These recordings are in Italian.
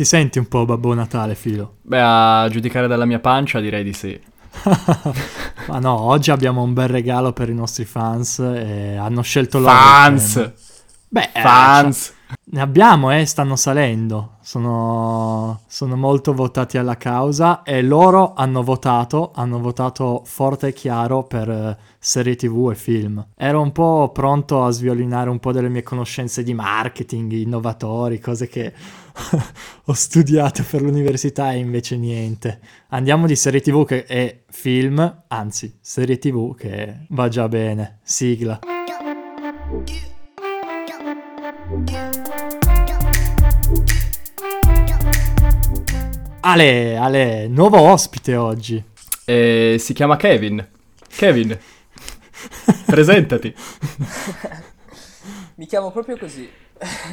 Ti senti un po' Babbo Natale, Filo? Beh, a giudicare dalla mia pancia direi di sì. Ma no, oggi abbiamo un bel regalo per i nostri fans e hanno scelto loro. Fans! Beh, eh, Fans! cioè, ne abbiamo, eh, stanno salendo. Sono, sono molto votati alla causa e loro hanno votato, hanno votato forte e chiaro per eh, serie tv e film. Ero un po' pronto a sviolinare un po' delle mie conoscenze di marketing, innovatori, cose che ho studiato per l'università e invece niente. Andiamo di serie tv che è film, anzi, serie tv che va già bene. Sigla. Ale, Ale, nuovo ospite oggi. E si chiama Kevin. Kevin, presentati. Mi chiamo proprio così.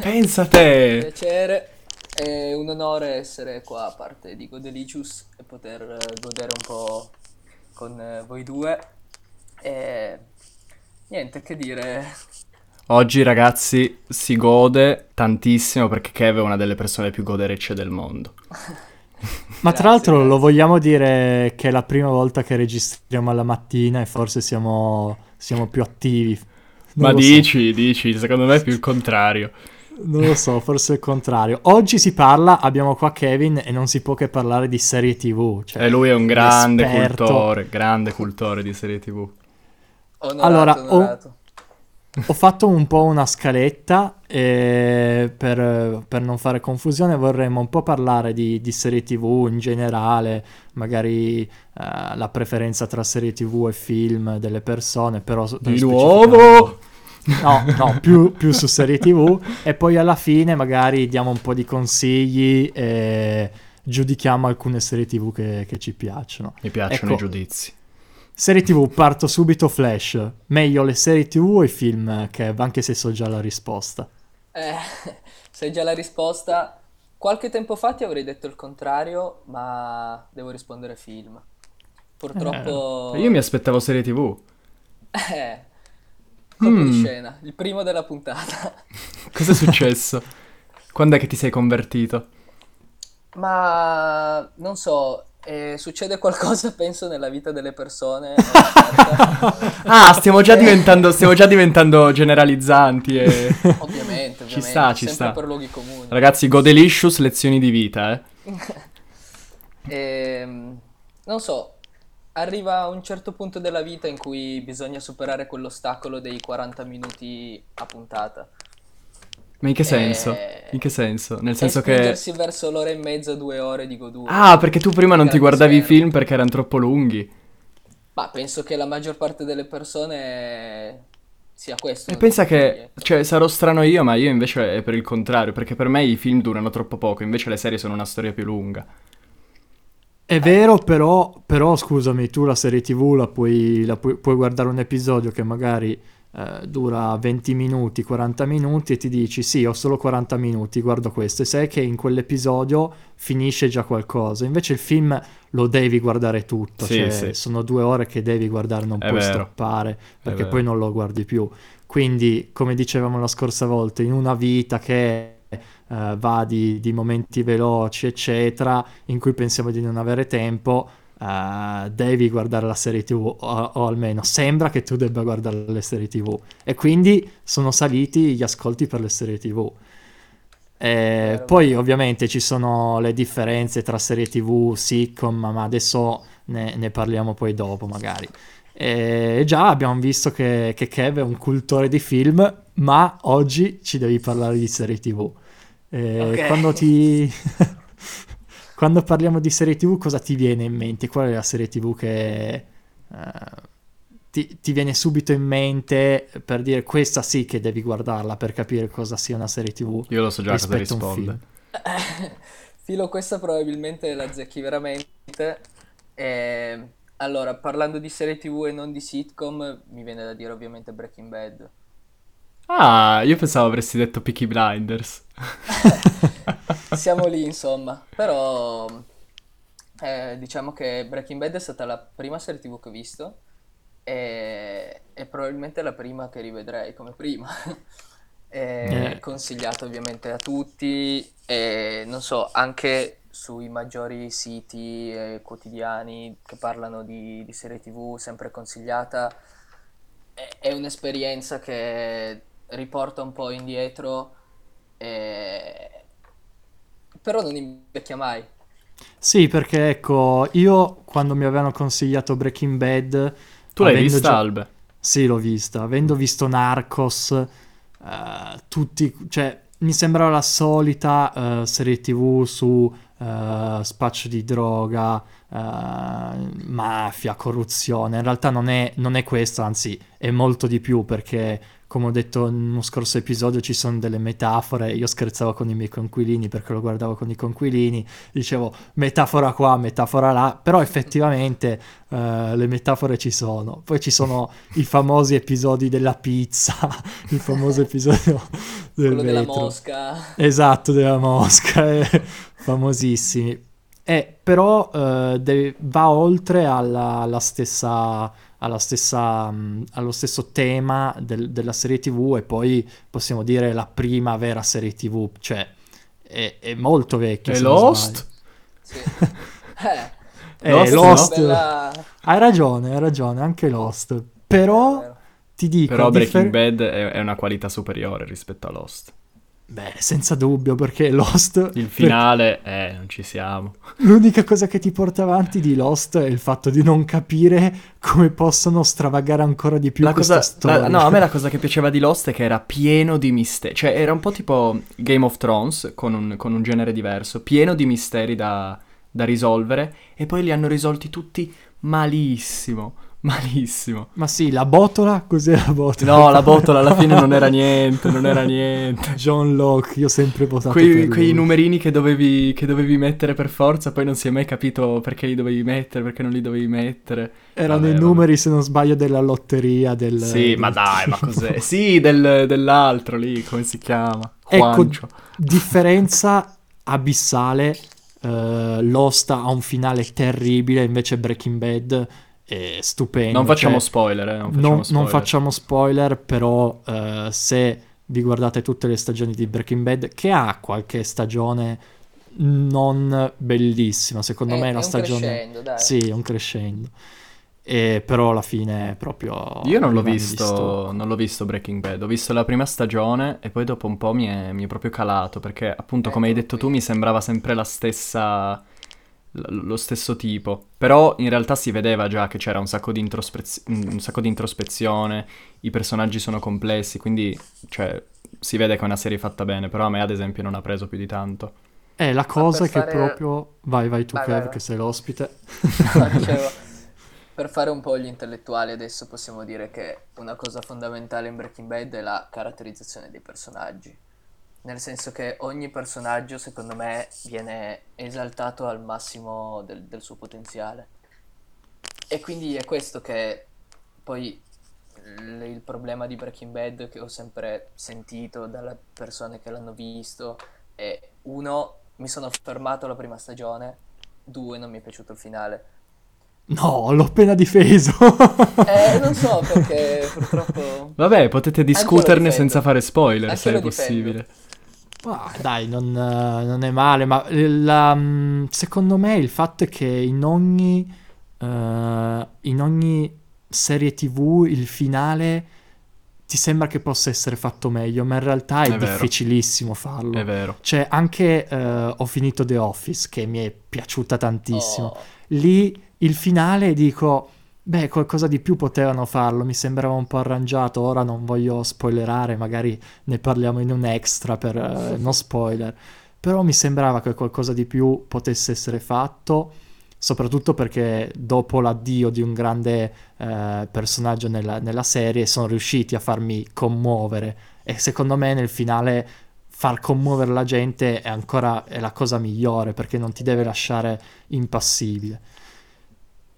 Pensa a te. Piacere, è un onore essere qua a parte di Godelicious e poter eh, godere un po' con eh, voi due. E niente, che dire. Oggi ragazzi si gode tantissimo perché Kev è una delle persone più goderecce del mondo. Ma tra l'altro grazie. lo vogliamo dire che è la prima volta che registriamo alla mattina e forse siamo, siamo più attivi. Non Ma lo so. dici, dici, secondo me è più il contrario. Non lo so, forse il contrario. Oggi si parla, abbiamo qua Kevin e non si può che parlare di serie TV. Cioè, E lui è un grande l'esperto. cultore, grande cultore di serie tv. Onorato, Allora, onorato. Ho fatto un po' una scaletta e per, per non fare confusione vorremmo un po' parlare di, di serie TV in generale, magari eh, la preferenza tra serie TV e film delle persone, però... Di specificando- nuovo? No, no, più, più su serie TV e poi alla fine magari diamo un po' di consigli e giudichiamo alcune serie TV che, che ci piacciono. Mi piacciono Ecco. i giudizi. Serie TV, parto subito flash. Meglio le serie TV o i film, Kev, anche se so già la risposta. Eh, sai già la risposta. Qualche tempo fa ti avrei detto il contrario, ma devo rispondere film. Purtroppo... Io mi aspettavo serie tv. Eh, colpo Mm. scena, il primo della puntata. Cosa è successo? Quando è che ti sei convertito? Ma non so, eh, succede qualcosa, penso, nella vita delle persone. certa- Ah, stiamo già Eh, diventando, stiamo già diventando generalizzanti e... Ovviamente, ovviamente, Ci sta, ci sempre sta. per luoghi comuni. Ragazzi, Godelicious, lezioni di vita, eh. Ehm, non so, arriva un certo punto della vita in cui bisogna superare quell'ostacolo dei 40 minuti a puntata. Ma in che senso? Eh, In che senso? Nel E senso che... spingersi verso l'ora e mezza, due ore di goduria. Ah, perché tu prima non ti guardavi i film perché erano troppo lunghi. Ma penso che la maggior parte delle persone sia questo. E pensa che, cioè, sarò strano io, ma io invece è per il contrario, perché per me i film durano troppo poco, invece le serie sono una storia più lunga. È vero, però, però scusami, tu la serie TV la puoi, la puoi, puoi guardare un episodio che magari eh, dura 20 minuti, 40 minuti e ti dici sì, ho solo 40 minuti, guardo questo e sai che in quell'episodio finisce già qualcosa. Invece il film lo devi guardare tutto, Sì, cioè sì. sono due ore che devi guardare, non È puoi vero. stoppare perché poi non lo guardi più. Quindi, come dicevamo la scorsa volta, in una vita che eh, va di, di momenti veloci, eccetera, in cui pensiamo di non avere tempo, eh, devi guardare la serie TV, o, o almeno sembra che tu debba guardare le serie TV. E quindi sono saliti gli ascolti per le serie TV. Vero. poi ovviamente ci sono le differenze tra serie TV, sitcom, ma adesso ne, ne parliamo poi dopo magari. E già abbiamo visto che, che Kev è un cultore di film, ma oggi ci devi parlare di serie TV. Eh, Ok. Quando ti... quando parliamo di serie TV, cosa ti viene in mente? Qual è la serie TV che eh, ti, ti viene subito in mente per dire questa sì che devi guardarla per capire cosa sia una serie TV Io lo so già cosa risponde. film? Filo, questa probabilmente la zecchi veramente. E, allora, parlando di serie TV e non di sitcom, mi viene da dire ovviamente Breaking Bad. Ah, io pensavo avresti detto Peaky Blinders. Siamo lì, insomma. Però eh, diciamo che Breaking Bad è stata la prima serie TV che ho visto e, e probabilmente la prima che rivedrei come prima. È Eh. consigliato ovviamente a tutti e non so, anche sui maggiori siti eh, quotidiani che parlano di, di serie TV, sempre consigliata. È, è un'esperienza che riporta un po' indietro, e- però non invecchia mai. Sì, perché ecco, io quando mi avevano consigliato Breaking Bad... Tu l'hai vista, già- Albe? Sì, l'ho vista. Avendo visto Narcos, eh, tutti, cioè, mi sembrava la solita eh, serie TV su eh, spaccio di droga, eh, mafia, corruzione. In realtà non è, non è questo, anzi, è molto di più perché, come ho detto in uno scorso episodio, ci sono delle metafore. Io scherzavo con i miei conquilini perché lo guardavo con i conquilini, dicevo metafora qua, metafora là, però effettivamente eh, le metafore ci sono. Poi ci sono i famosi episodi della pizza, il famoso episodio del Quello della vetro. mosca. Esatto, della mosca, eh, famosissimi. Eh, però eh, de- va oltre alla, alla stessa, alla stessa, mh, allo stesso tema del- della serie TV e poi possiamo dire la prima vera serie TV, cioè è, è molto vecchia. E non Lost? Sì. Eh, Lost, Lost, bella... hai ragione, hai ragione, anche Lost. Però ti dico, Però Breaking differ- Bad è, è una qualità superiore rispetto a Lost. Beh, senza dubbio, perché Lost... Il finale, eh, non ci siamo. L'unica cosa che ti porta avanti di Lost è il fatto di non capire come possono stravagare ancora di più La questa cosa, storia. la- no, a me la cosa che piaceva di Lost è che era pieno di misteri. Cioè, era un po' tipo Game of Thrones, con un, con un genere diverso, pieno di misteri da, da risolvere. E poi li hanno risolti tutti malissimo. Malissimo. Ma sì, la botola, cos'è la botola? No, la botola alla fine non era niente, non era niente. John Locke, io ho sempre votato Quei, quei numerini che dovevi, che dovevi mettere per forza, poi non si è mai capito perché li dovevi mettere, perché non li dovevi mettere. Erano Vabbè, i vabbè. numeri, se non sbaglio, della lotteria del... Sì, del- ma dai, ma cos'è? sì, del- dell'altro lì, come si chiama? Ecco, Juancho. differenza abissale. eh, Lost ha un finale terribile, invece Breaking Bad è stupendo. Non facciamo cioè, spoiler, eh, non facciamo non, non spoiler. facciamo spoiler, però eh, se vi guardate tutte le stagioni di Breaking Bad, che ha qualche stagione non bellissima, secondo È- me è la un stagione... crescendo, dai. Sì, è un crescendo. E però alla fine è proprio... Io non l'ho visto, stucco. non l'ho visto Breaking Bad, ho visto la prima stagione e poi dopo un po' mi è, mi è proprio calato perché appunto come hai detto tu mi sembrava sempre la stessa, lo stesso tipo, però in realtà si vedeva già che c'era un sacco di, introspez- un sacco di introspezione, i personaggi sono complessi, quindi cioè, si vede che è una serie fatta bene, però a me ad esempio non ha preso più di tanto. Eh, la cosa che fare- proprio... Vai, vai tu Vai, Kev, vai, vai. che sei l'ospite. No, dicevo, per fare un po' gli intellettuali adesso possiamo dire che una cosa fondamentale in Breaking Bad è la caratterizzazione dei personaggi. Nel senso che ogni personaggio, secondo me, viene esaltato al massimo del, del suo potenziale. E quindi è questo che poi l- il problema di Breaking Bad che ho sempre sentito dalle persone che l'hanno visto è uno, mi sono fermato alla prima stagione, due, non mi è piaciuto il finale. No, l'ho appena difeso. Eh, non so perché purtroppo... Vabbè, potete discuterne senza fare spoiler Anch'io se è lo difendo. Ma dai, non, eh, non è male, ma la- mm, secondo me il fatto è che in ogni, eh, in ogni serie TV il finale ti sembra che possa essere fatto meglio, ma in realtà è, È difficilissimo farlo. È vero. Cioè, anche eh, ho finito The Office, che mi è piaciuta tantissimo. Oh, Lì il finale dico, beh, qualcosa di più potevano farlo, mi sembrava un po' arrangiato, ora non voglio spoilerare, magari ne parliamo in un extra per eh, no spoiler, però mi sembrava che qualcosa di più potesse essere fatto, soprattutto perché dopo l'addio di un grande eh, personaggio nella, nella serie sono riusciti a farmi commuovere. E secondo me nel finale far commuovere la gente è ancora è la cosa migliore perché non ti deve lasciare impassibile.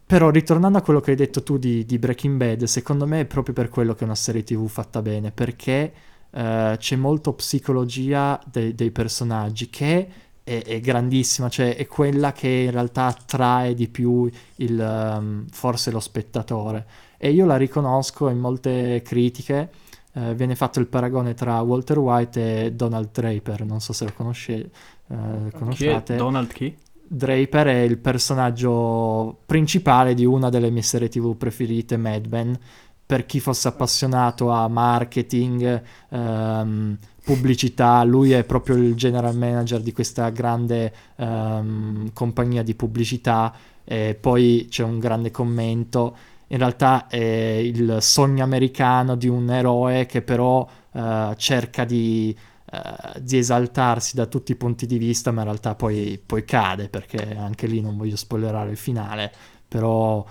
Però ritornando a quello che hai detto tu di, di Breaking Bad, secondo me è proprio per quello che è una serie TV fatta bene, perché eh, c'è molto psicologia de- dei personaggi che è, è grandissima, cioè è quella che in realtà attrae di più il, ehm, forse lo spettatore. E io la riconosco in molte critiche, eh, viene fatto il paragone tra Walter White e Donald Draper, non so se lo conosce, eh, conosciate. Donald chi? Draper è il personaggio principale di una delle mie serie tv preferite, Mad Men. Per chi fosse appassionato a marketing, ehm, pubblicità, lui è proprio il general manager di questa grande ehm, compagnia di pubblicità e poi c'è un grande commento. In realtà è il sogno americano di un eroe che però eh, cerca di uh, di esaltarsi da tutti i punti di vista, ma in realtà poi, poi cade, perché anche lì non voglio spoilerare il finale, però...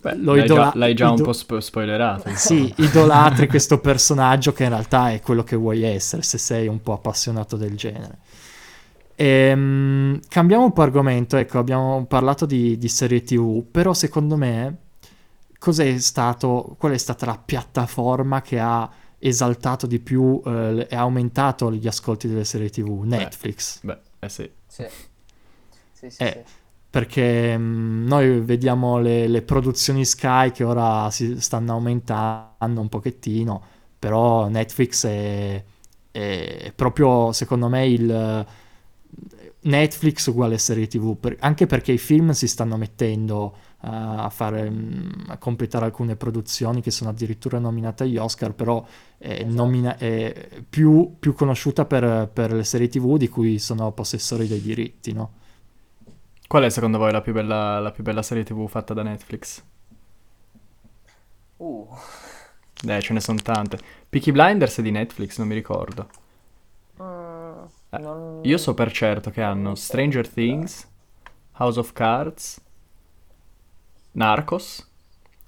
Beh, l'hai, idola- già, l'hai già ido- un po' spo- spoilerato. Sì, idolatri questo personaggio che in realtà è quello che vuoi essere se sei un po' appassionato del genere. E, um, cambiamo un po' argomento, ecco, abbiamo parlato di, di serie TV, però secondo me cos'è stato, qual è stata la piattaforma che ha esaltato di più eh, e aumentato gli ascolti delle serie tv, Netflix. Beh, beh eh sì. Sì, sì, sì, eh, sì. Perché mh, mm, noi vediamo le, le, produzioni Sky che ora si stanno aumentando un pochettino, però Netflix è, è proprio, secondo me, il... Netflix uguale serie tv, per, anche perché i film si stanno mettendo a, fare, mm, a completare alcune produzioni che sono addirittura nominate agli Oscar, però è, esatto. nomina- è più, più, conosciuta per, per, le serie tv di cui sono possessori dei diritti, no? Qual è secondo voi la più bella, la più bella serie tv fatta da Netflix? Uh. Eh, ce ne sono tante. Peaky Blinders è di Netflix, non mi ricordo. Uh, non... Io so per certo che hanno Stranger Things, House of Cards, Narcos,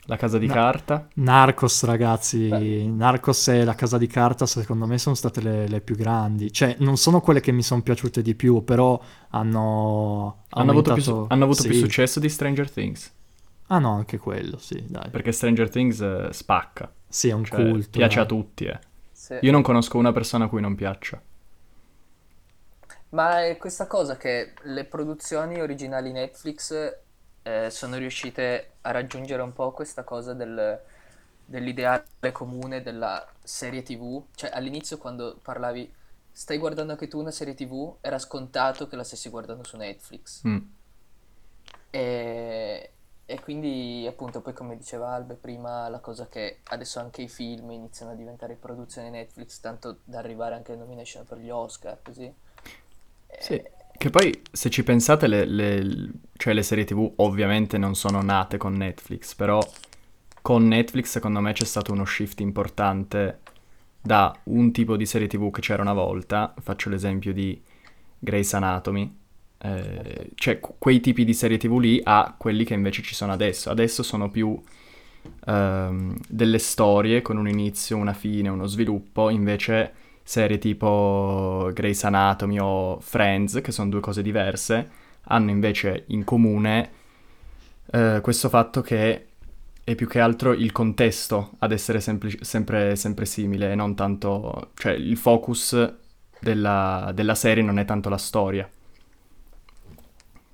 la casa di Na- carta. Narcos, ragazzi, Beh. Narcos e la casa di carta secondo me sono state le, le, più grandi. Cioè, non sono quelle che mi sono piaciute di più, però hanno... Hanno avuto, più, su- hanno avuto sì. più successo di Stranger Things. Ah no, anche quello, sì, dai. Perché Stranger Things eh, spacca. Sì, è un cioè, culto. Piace dai. a tutti, eh. Sì. Io non conosco una persona a cui non piaccia. Ma è questa cosa che le produzioni originali Netflix eh, sono riuscite a raggiungere un po' questa cosa del, dell'ideale comune della serie TV. Cioè all'inizio quando parlavi stai guardando anche tu una serie TV, era scontato che la stessi guardando su Netflix. Mm. E, e, quindi appunto poi come diceva Albe prima la cosa che adesso anche i film iniziano a diventare produzioni Netflix tanto da arrivare anche in nomination per gli Oscar così. Sì. E, che poi, se ci pensate, le, le, cioè le serie TV ovviamente non sono nate con Netflix, però con Netflix secondo me c'è stato uno shift importante da un tipo di serie TV che c'era una volta, faccio l'esempio di Grey's Anatomy, eh, cioè quei tipi di serie TV lì a quelli che invece ci sono adesso. Adesso sono più ehm, delle storie con un inizio, una fine, uno sviluppo, invece serie tipo Grey's Anatomy o Friends, che sono due cose diverse, hanno invece in comune eh, questo fatto che è più che altro il contesto ad essere sempli- sempre, sempre, simile non tanto... cioè il focus della, della serie non è tanto la storia.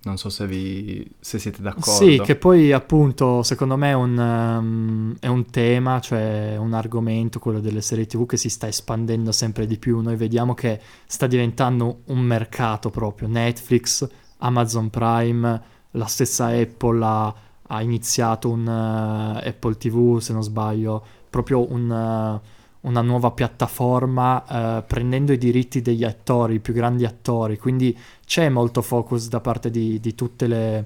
Non so se, vi, se siete d'accordo. Sì, che poi appunto secondo me è un, um, è un tema, cioè un argomento, quello delle serie tv che si sta espandendo sempre di più. Noi vediamo che sta diventando un mercato proprio. Netflix, Amazon Prime, la stessa Apple ha, ha iniziato un uh, Apple TV, se non sbaglio, proprio un... Uh, una nuova piattaforma eh, prendendo i diritti degli attori, i più grandi attori, quindi c'è molto focus da parte di, di tutte le,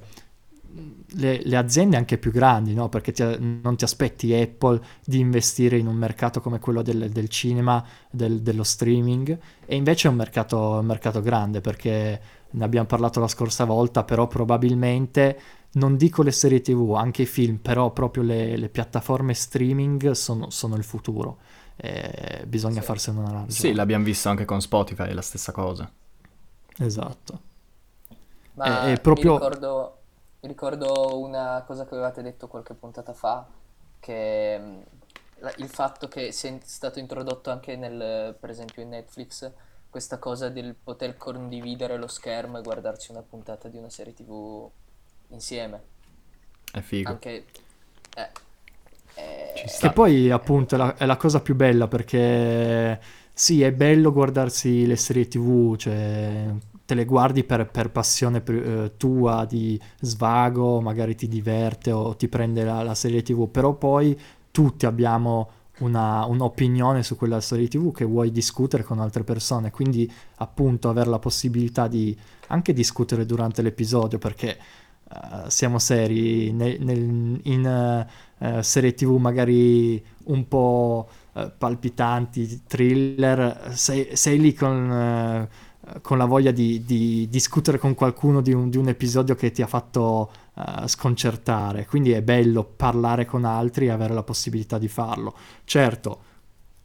le, le, aziende anche più grandi, no? perché ti, non ti aspetti Apple di investire in un mercato come quello del, del cinema, del, dello streaming, e invece è un mercato, un mercato grande perché ne abbiamo parlato la scorsa volta, però probabilmente non dico le serie tv, anche i film, però proprio le, le piattaforme streaming sono, sono il futuro eh, bisogna sì. farsene una ragione. Sì, l'abbiamo visto anche con Spotify, è la stessa cosa. Esatto. Ma è, è proprio... mi, ricordo, mi ricordo una cosa che avevate detto qualche puntata fa, che mm, il fatto che sia stato introdotto anche nel, per esempio in Netflix, questa cosa del poter condividere lo schermo e guardarci una puntata di una serie tv insieme. È figo. Anche, eh, Eh. Che poi appunto è la, è la cosa più bella perché sì, è bello guardarsi le serie TV, cioè te le guardi per, per passione per- eh, tua di svago, magari ti diverte o ti prende la, la serie TV, però poi tutti abbiamo una- un'opinione su quella serie TV che vuoi discutere con altre persone, quindi appunto avere la possibilità di anche discutere durante l'episodio perché eh, siamo seri, ne- nel- in eh, serie TV magari un po' eh, palpitanti, thriller, sei, sei lì con, con la voglia di, di discutere con qualcuno di un, di un episodio che ti ha fatto sconcertare, quindi è bello parlare con altri e avere la possibilità di farlo. Certo,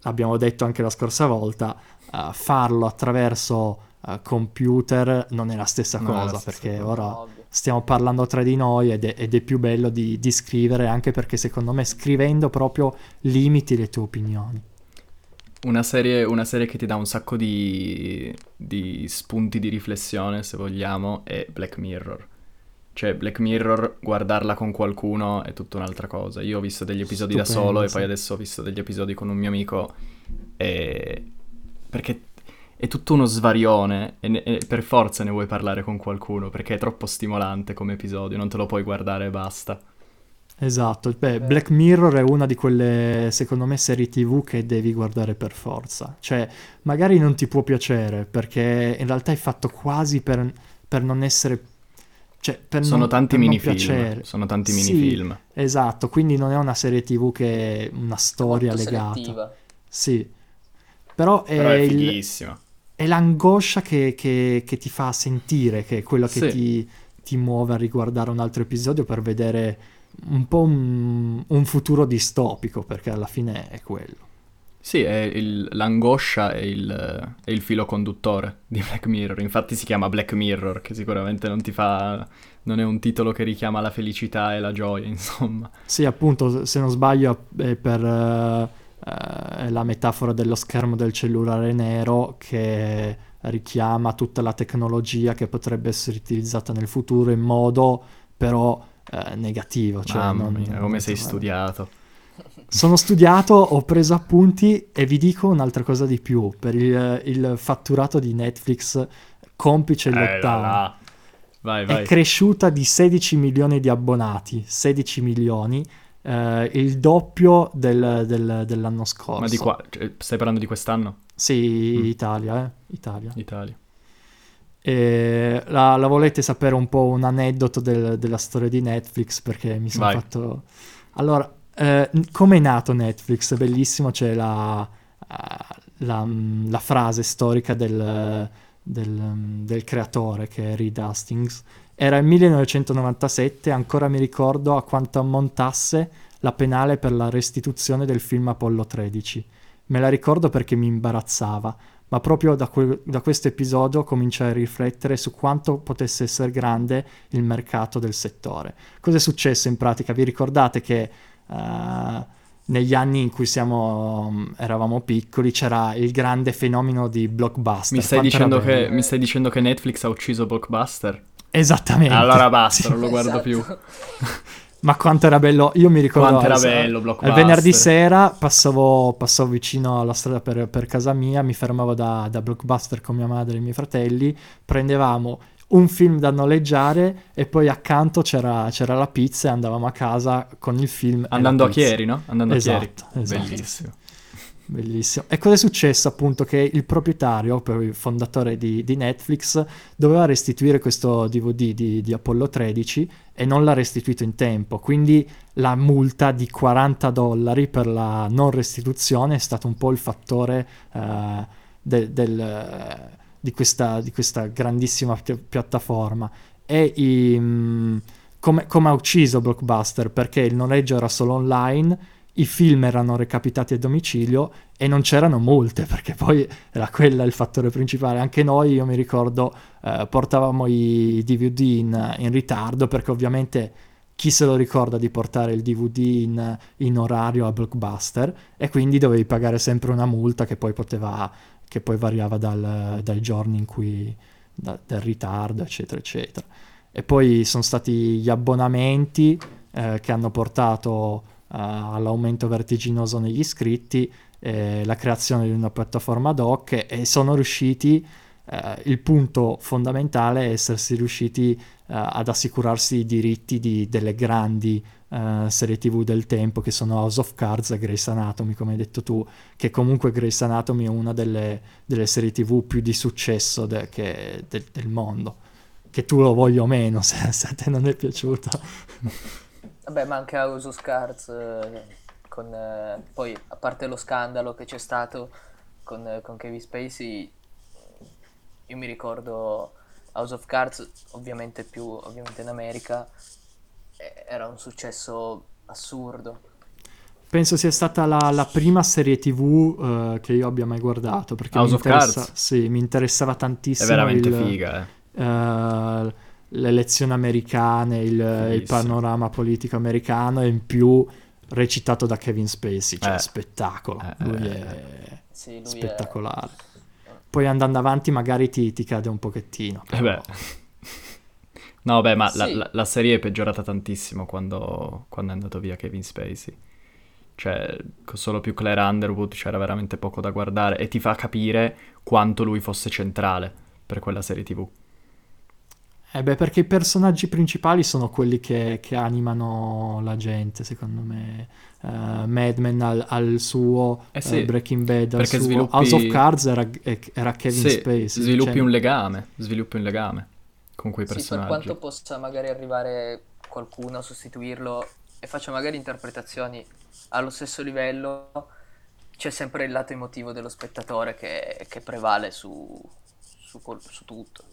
abbiamo detto anche la scorsa volta, eh, farlo attraverso eh, computer non è la stessa Non è la cosa, stessa perché cosa. ora. Stiamo parlando tra di noi ed è, ed è più bello di, di scrivere, anche perché secondo me scrivendo proprio limiti le tue opinioni. Una serie, una serie che ti dà un sacco di, di spunti di riflessione, se vogliamo, è Black Mirror. Cioè, Black Mirror, guardarla con qualcuno è tutta un'altra cosa. Io ho visto degli episodi da Stupendo, solo e sì. poi adesso ho visto degli episodi con un mio amico e... perché è tutto uno svarione e, ne- e per forza ne vuoi parlare con qualcuno perché è troppo stimolante come episodio, non te lo puoi guardare e basta. Esatto, beh, Black Mirror è una di quelle, secondo me, serie TV che devi guardare per forza. Cioè, magari non ti può piacere, perché in realtà è fatto quasi per, per non essere... Cioè, per Sono non, tanti per non piacere. sono tanti Sì, minifilm. Esatto, quindi non è una serie TV che è una storia Molto legata. selettiva. Sì, però è, Però è il- fighissima. È l'angoscia che, che- che ti fa sentire, che è quello che Sì. ti, ti muove a riguardare un altro episodio per vedere un po' un, un futuro distopico, perché alla fine è quello. Sì, è il- l'angoscia è il, è il filo conduttore di Black Mirror. Infatti si chiama Black Mirror, che sicuramente non ti fa. non è un titolo che richiama la felicità e la gioia, insomma. Sì, appunto, se non sbaglio è per eh, eh, è la metafora dello schermo del cellulare nero che richiama tutta la tecnologia che potrebbe essere utilizzata nel futuro in modo però eh, negativo. Cioè Mamma non- mia, come sei mettere- studiato. Sono studiato, ho preso appunti e vi dico un'altra cosa di più. Per il, il fatturato di Netflix, complice Eh, lockdown, là. Vai, è vai. cresciuta di 16 milioni di abbonati. 16 milioni, eh, il doppio del- del- dell'anno scorso. Ma di qua, cioè, stai parlando di quest'anno? Sì, Mm. Italia, eh? Italia. Italia. E la, la volete sapere un po' un aneddoto del- della storia di Netflix? Perché mi sono fatto... Allora, eh, come è nato Netflix? È bellissimo, c'è la, eh, la, mm, la frase storica del, del, mm, del creatore che è Reed Hastings. Era il 1997, ancora mi ricordo a quanto ammontasse la penale per la restituzione del film Apollo 13. Me la ricordo perché mi imbarazzava, ma proprio da, que- da questo episodio cominciai a riflettere su quanto potesse essere grande il mercato del settore. Cosa è successo in pratica? Vi ricordate che eh, negli anni in cui siamo, mm, eravamo piccoli c'era il grande fenomeno di blockbuster? Mi stai, dicendo che, mi stai dicendo che Netflix ha ucciso Blockbuster? Esattamente. Allora basta, Sì. non lo guardo più. Esatto. Ma quanto era bello, io mi ricordo Quanto era al- bello al Blockbuster. venerdì sera passavo, passavo vicino alla strada per, per casa mia, mi fermavo da, da Blockbuster con mia madre e i miei fratelli, prendevamo un film da noleggiare e poi accanto c'era, c'era la pizza e andavamo a casa con il film. Andando a. Chieri, no? Andando a Chieri. Esatto, esatto. Bellissimo. Bellissimo. E cosa è successo appunto? Che il proprietario, il fondatore di, di Netflix, doveva restituire questo DVD di, di Apollo 13 e non l'ha restituito in tempo. Quindi la multa di 40 dollari per la non restituzione è stato un po' il fattore eh, del- del, eh, di, questa, di questa grandissima pi- piattaforma. E i, mm, come ha ucciso Blockbuster? Perché il noleggio era solo online i film erano recapitati a domicilio e non c'erano multe, perché poi era quella il fattore principale. Anche noi, io mi ricordo, eh, portavamo i DVD in, in ritardo, perché ovviamente chi se lo ricorda di portare il DVD in, in orario a Blockbuster e quindi dovevi pagare sempre una multa che poi poteva, che poi variava dal- dai giorni in cui, da- del ritardo, eccetera, eccetera. E poi sono stati gli abbonamenti eh, che hanno portato all'aumento vertiginoso negli iscritti, eh, la creazione di una piattaforma ad hoc e sono riusciti, eh, il punto fondamentale è essersi riusciti eh, ad assicurarsi i diritti di, delle grandi uh, serie tv del tempo che sono House of Cards e Grey's Anatomy come hai detto tu che comunque Grey's Anatomy è una delle, delle serie tv più di successo de- che, de- del mondo. Che tu lo voglia o meno se, se a te non è piaciuta vabbè ma anche House of Cards eh, con, eh, poi a parte lo scandalo che c'è stato con, eh, con Kevin Spacey io mi ricordo House of Cards ovviamente più ovviamente in America era un successo assurdo. Penso sia stata la, la prima serie tv uh, eh, che io abbia mai guardato. Perché House of Cards? Sì, mi interessava tantissimo. È veramente il, figa, eh. uh, le elezioni americane, il, il, panorama politico americano e in più recitato da Kevin Spacey, cioè eh. spettacolo. Eh, lui eh, è sì, lui spettacolare. È... Poi andando avanti magari ti, ti cade un pochettino. Però... Eh beh. No, beh, ma sì. la, la, la, serie è peggiorata tantissimo quando, quando, è andato via Kevin Spacey. Cioè, con solo più Claire Underwood c'era veramente poco da guardare e ti fa capire quanto lui fosse centrale per quella serie TV. Eh beh, perché i personaggi principali sono quelli che, che animano la gente, secondo me. Uh, Mad Men al, al suo, eh sì, uh, Breaking Bad al suo, sviluppi... House of Cards era, era Kevin sì, Spacey. Sviluppi cioè... un legame, sviluppi un legame con quei personaggi. Sì, per quanto possa magari arrivare qualcuno a sostituirlo e faccia magari interpretazioni allo stesso livello, c'è sempre il lato emotivo dello spettatore che, che prevale su, su, su tutto.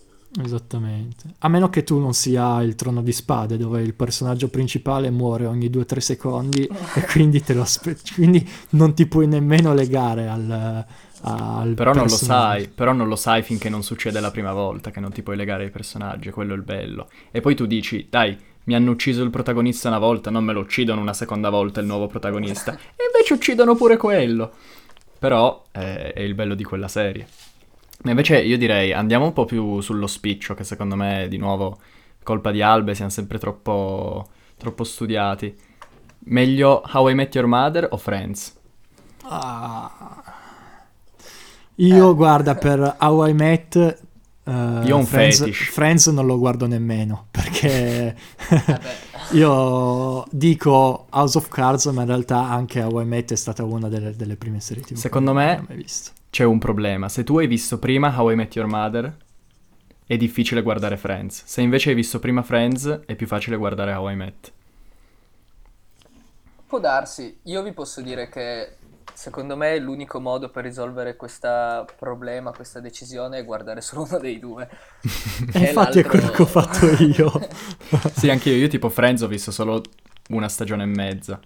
Esattamente. A meno che tu non sia il trono di spade, dove il personaggio principale muore ogni 2-3 secondi e quindi, te lo aspe- quindi non ti puoi nemmeno legare al, al però non lo sai, però non lo sai finché non succede la prima volta che non ti puoi legare ai personaggi, quello è il bello. E poi tu dici, dai, mi hanno ucciso il protagonista una volta, non me lo uccidono una seconda volta il nuovo protagonista. e invece uccidono pure quello. Però eh, è il bello di quella serie. Ma invece io direi andiamo un po' più sullo spiccio, che secondo me di nuovo colpa di Albe, siamo sempre troppo, troppo studiati. Meglio How I Met Your Mother o Friends? Ah. Io, eh. guarda, per How I Met... Uh, io un Friends, fetish. Friends non lo guardo nemmeno perché io dico House of Cards ma in realtà anche How I Met è stata una delle, delle prime serie tv secondo me c'è un problema se tu hai visto prima How I Met Your Mother è difficile guardare Friends se invece hai visto prima Friends è più facile guardare How I Met può darsi io vi posso dire che Secondo me l'unico modo per risolvere questo problema, questa decisione, è guardare solo uno dei due. e infatti l'altro... è quello che ho fatto io. sì, anche io. Io tipo Friends ho visto solo una stagione e mezza.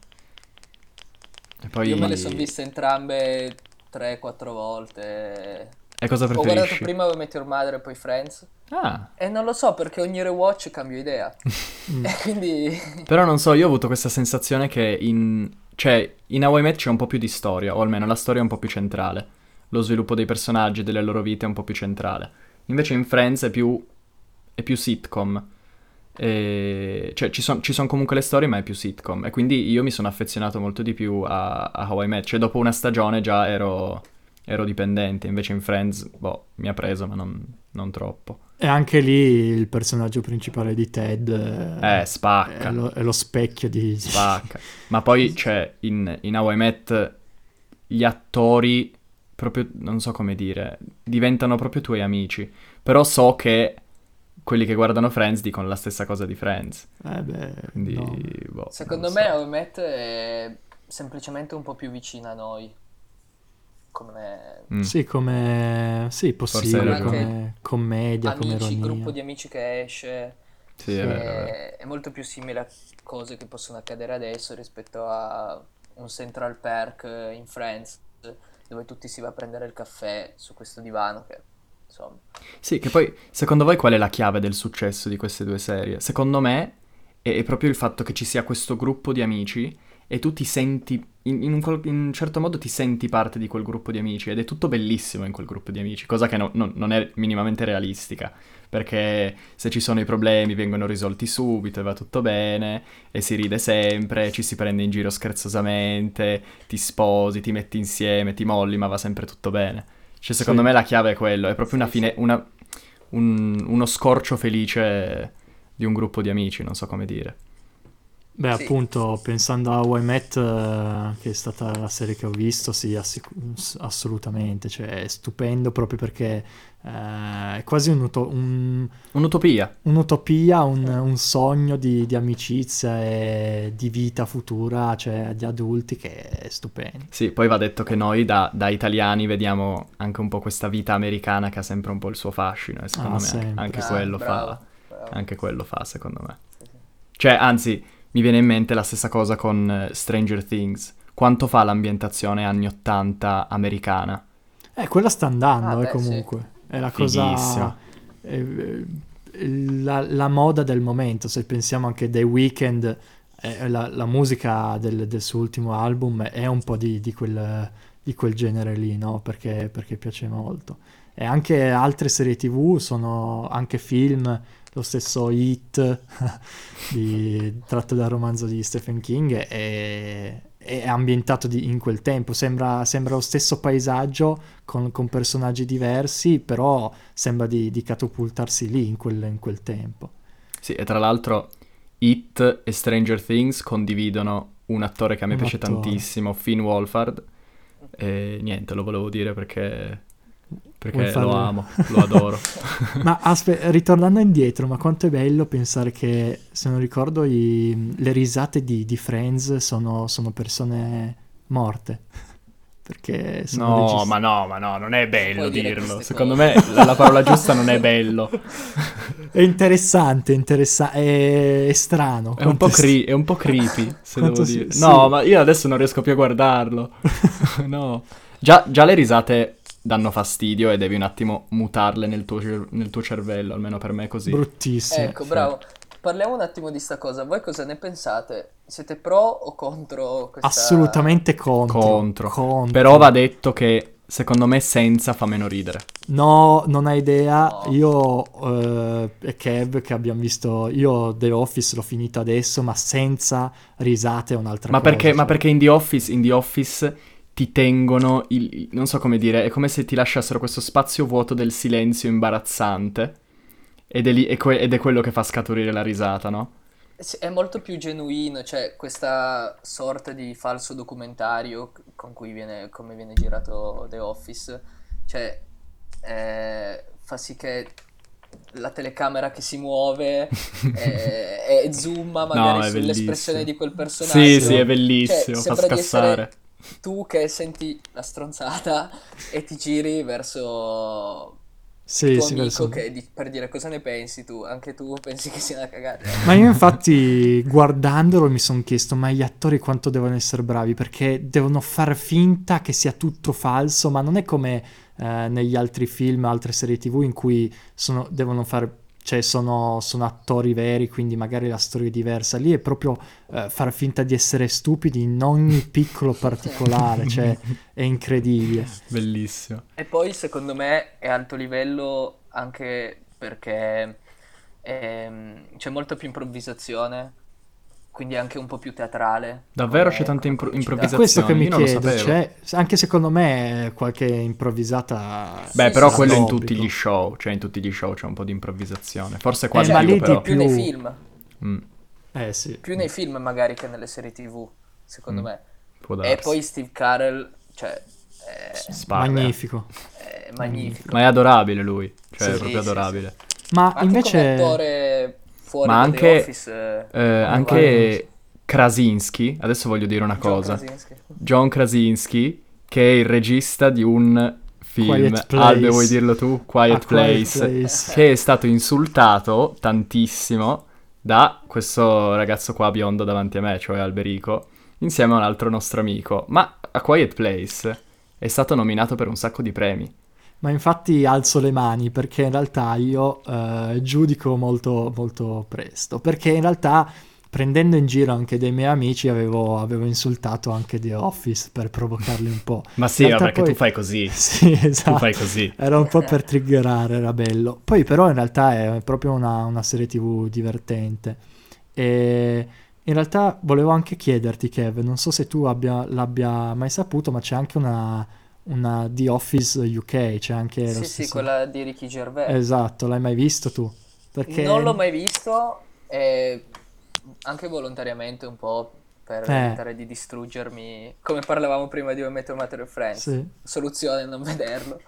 E poi... Io me le sono viste entrambe 3-4 volte. E cosa preferisci? Ho guardato prima How Met Your Mother e poi Friends. Ah. E non lo so perché ogni rewatch cambio idea. Mm. e quindi... Però non so, io ho avuto questa sensazione che in cioè, in How I Met c'è un po' più di storia, o almeno la storia è un po' più centrale. Lo sviluppo dei personaggi, delle loro vite è un po' più centrale. Invece in Friends è più, è più sitcom. E... Cioè, ci sono son comunque le storie, ma è più sitcom. E quindi io mi sono affezionato molto di più a, a How I Met. Cioè, dopo una stagione già ero, ero dipendente. Invece in Friends, boh, mi ha preso, ma non, non troppo. E anche lì il personaggio principale di Ted eh, spacca. È lo, è lo specchio di... Spacca. Ma poi, cioè, in, in How I Met gli attori, proprio, non so come dire, diventano proprio tuoi amici. Però so che quelli che guardano Friends dicono la stessa cosa di Friends. Eh beh, Quindi, no. boh, Secondo me so. How I Met è semplicemente un po' più vicina a noi come... Mm. Sì, come... Sì, possibile, come commedia, amici, come ironia. gruppo di amici che esce. Sì, è, è, è, molto più simile a cose che possono accadere adesso rispetto a un Central Perk in Friends dove tutti si va a prendere il caffè su questo divano che insomma... Sì, che poi secondo voi qual è la chiave del successo di queste due serie? Secondo me è, è proprio il fatto che ci sia questo gruppo di amici e tu ti senti, in, in un, in un certo modo ti senti parte di quel gruppo di amici ed è tutto bellissimo in quel gruppo di amici, cosa che no- no- non è minimamente realistica, perché se ci sono i problemi vengono risolti subito e va tutto bene e si ride sempre, ci si prende in giro scherzosamente, ti sposi, ti metti insieme, ti molli, ma va sempre tutto bene. Cioè, secondo Sì. me la chiave è quello, è proprio una fine, una- un- uno scorcio felice di un gruppo di amici, non so come dire. Beh, Sì. appunto, pensando a I Met, eh, che è stata la serie che ho visto, sì, assic- assolutamente, cioè è stupendo proprio perché eh, è quasi un uto- un- Un'utopia. un'utopia, un, un sogno di, di amicizia e di vita futura, cioè di adulti, che è stupendo. Sì, poi va detto che noi da, da italiani vediamo anche un po' questa vita americana che ha sempre un po' il suo fascino e secondo Ah, me anche- sempre. anche, Ah, quello bravo, fa, bravo. anche quello fa, secondo me. Cioè, anzi, mi viene in mente la stessa cosa con eh, Stranger Things. Quanto fa l'ambientazione anni 80 americana? Eh, quella sta andando, Ah, eh, beh, comunque. È la cosa... Fighissimo. eh, la, la moda del momento, se pensiamo anche dei weekend, eh, la, la musica del, del suo ultimo album è un po' di, di quel, di quel genere lì, no? Perché, perché piace molto. E anche altre serie tv sono anche film, lo stesso Hit, di- tratto dal romanzo di Stephen King, è, è ambientato di- in quel tempo. Sembra, sembra lo stesso paesaggio con, con personaggi diversi, però sembra di, di catapultarsi lì in quel, in quel tempo. Sì, e tra l'altro It e Stranger Things condividono un attore che a me Un piace attore. tantissimo, Finn Wolfhard. E niente, lo volevo dire perché, perché lo amo, lo adoro. Ma aspetta, ritornando indietro, ma quanto è bello pensare che, se non ricordo, i- le risate di, di Friends sono, sono persone morte. Perché sono No, ma no, ma no, non è bello dirlo. Secondo cose. me la, la parola giusta non è bello. È interessante, interessa- è, è strano. È un, cre- è un po' creepy, se Quanto devo si- dire. sì. No, ma io adesso non riesco più a guardarlo. no. Già, già le risate danno fastidio e devi un attimo mutarle nel tuo, cer- nel tuo cervello, almeno per me è così. Bruttissimo. Ecco, bravo. Parliamo un attimo di sta cosa. Voi cosa ne pensate? Siete pro o contro questa... Assolutamente contro. Contro. contro. Però va detto che secondo me senza fa meno ridere. No, non hai idea. No. Io eh, e Kev che abbiamo visto, io The Office l'ho finito adesso, ma senza risate è un'altra Ma cosa. perché, ma cioè. perché in The Office, in The Office ti tengono il, non so come dire, è come se ti lasciassero questo spazio vuoto del silenzio imbarazzante. Ed è, lì- è que- ed è quello che fa scaturire la risata, no? È molto più genuino, cioè questa sorta di falso documentario con cui viene, come viene girato The Office, cioè eh, fa sì che la telecamera che si muove eh, e zooma magari No, sull'espressione bellissimo. di quel personaggio. Sì, sì, è Cioè, bellissimo, fa sembra di essere scassare. Tu che senti la stronzata e ti giri verso Sì, tuo sì, amico verso- che di- per dire cosa ne pensi tu, anche tu pensi che sia una cagata. Ma io infatti guardandolo mi sono chiesto, ma gli attori quanto devono essere bravi? Perché devono far finta che sia tutto falso, ma non è come eh, negli altri film, altre serie tv in cui sono- devono fare, cioè sono, sono attori veri, quindi magari la storia è diversa. Lì è proprio eh, far finta di essere stupidi in ogni piccolo particolare, cioè è incredibile. Bellissimo. E poi secondo me è alto livello anche perché ehm, c'è molta più improvvisazione, quindi anche un po' più teatrale. Davvero come- c'è tanta come impro- comicità. È improvvisazione. questo che mi io chiedo, cioè, anche secondo me qualche improvvisata... Beh, Sì, però sì, quello sì. in tutti gli show, cioè in tutti gli show c'è un po' di improvvisazione. Forse Eh, di ma più, lì però. di Più nei più- film, Mm, Eh sì. più nei film magari che nelle serie TV, secondo Mm. me. può E darsi. poi Steve Carell, cioè, è, Spara. Magnifico. è magnifico. Ma è adorabile lui, cioè Sì, è proprio sì, sì, adorabile. Ma come invece... attore fuori Ma da anche- The Office, eh, Eh, anche Krasinski, adesso voglio dire una John cosa. Krasinski. John Krasinski, che è il regista di un film. Albe vuoi dirlo tu? Quiet A Place, Quiet Place. che è stato insultato tantissimo da questo ragazzo qua biondo davanti a me, cioè Alberico, insieme a un altro nostro amico. Ma a Quiet Place è stato nominato per un sacco di premi. Ma infatti alzo le mani perché in realtà io eh, giudico molto, molto presto. Perché in realtà prendendo in giro anche dei miei amici, avevo, avevo insultato anche The Office per provocarli un po'. Ma sì, realtà perché poi- tu fai così. Sì, esatto. Tu fai così. Era un po' per triggerare, era bello. Poi però in realtà è proprio una, una serie TV divertente. E in realtà volevo anche chiederti, Kev, non so se tu abbia, l'abbia mai saputo, ma c'è anche una, una The Office UK, c'è anche Sì, sì, stesso... quella di Ricky Gervais. Esatto, l'hai mai visto tu? Perché... Non l'ho mai visto e anche volontariamente un po' per Eh. evitare di distruggermi, come parlavamo prima di Mother and Friends. Sì. Soluzione non vederlo.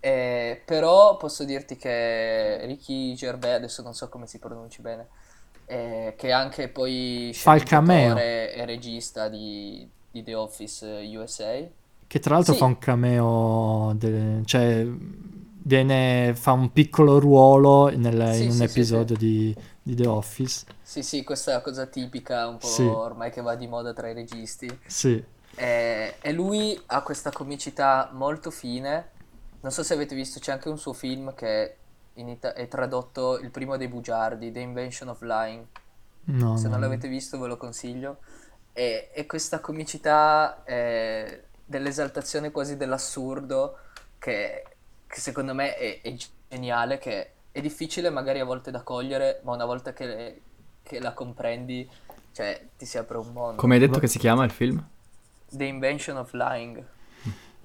Eh, però posso dirti che Ricky Gervais, adesso non so come si pronunci bene, eh, che anche poi Fa il cameo. e regista di, di The Office eh, USA. Che tra l'altro Sì. fa un cameo, de- cioè viene, fa un piccolo ruolo nel- Sì, in un sì, episodio Di, di The Office. Sì, sì, questa cosa tipica un po' ormai che va di moda tra i registi. Sì, E, e lui ha questa comicità molto fine. Non so se avete visto, c'è anche un suo film che in ita- è tradotto Il primo dei bugiardi, The Invention of Lying. no, Se no, non no. l'avete visto ve lo consiglio. E, e questa comicità eh, dell'esaltazione quasi dell'assurdo che, che secondo me è, è geniale, che è difficile magari a volte da cogliere, ma una volta che, che la comprendi, cioè ti si apre un mondo. Come hai detto che si chiama il film? The Invention of Lying.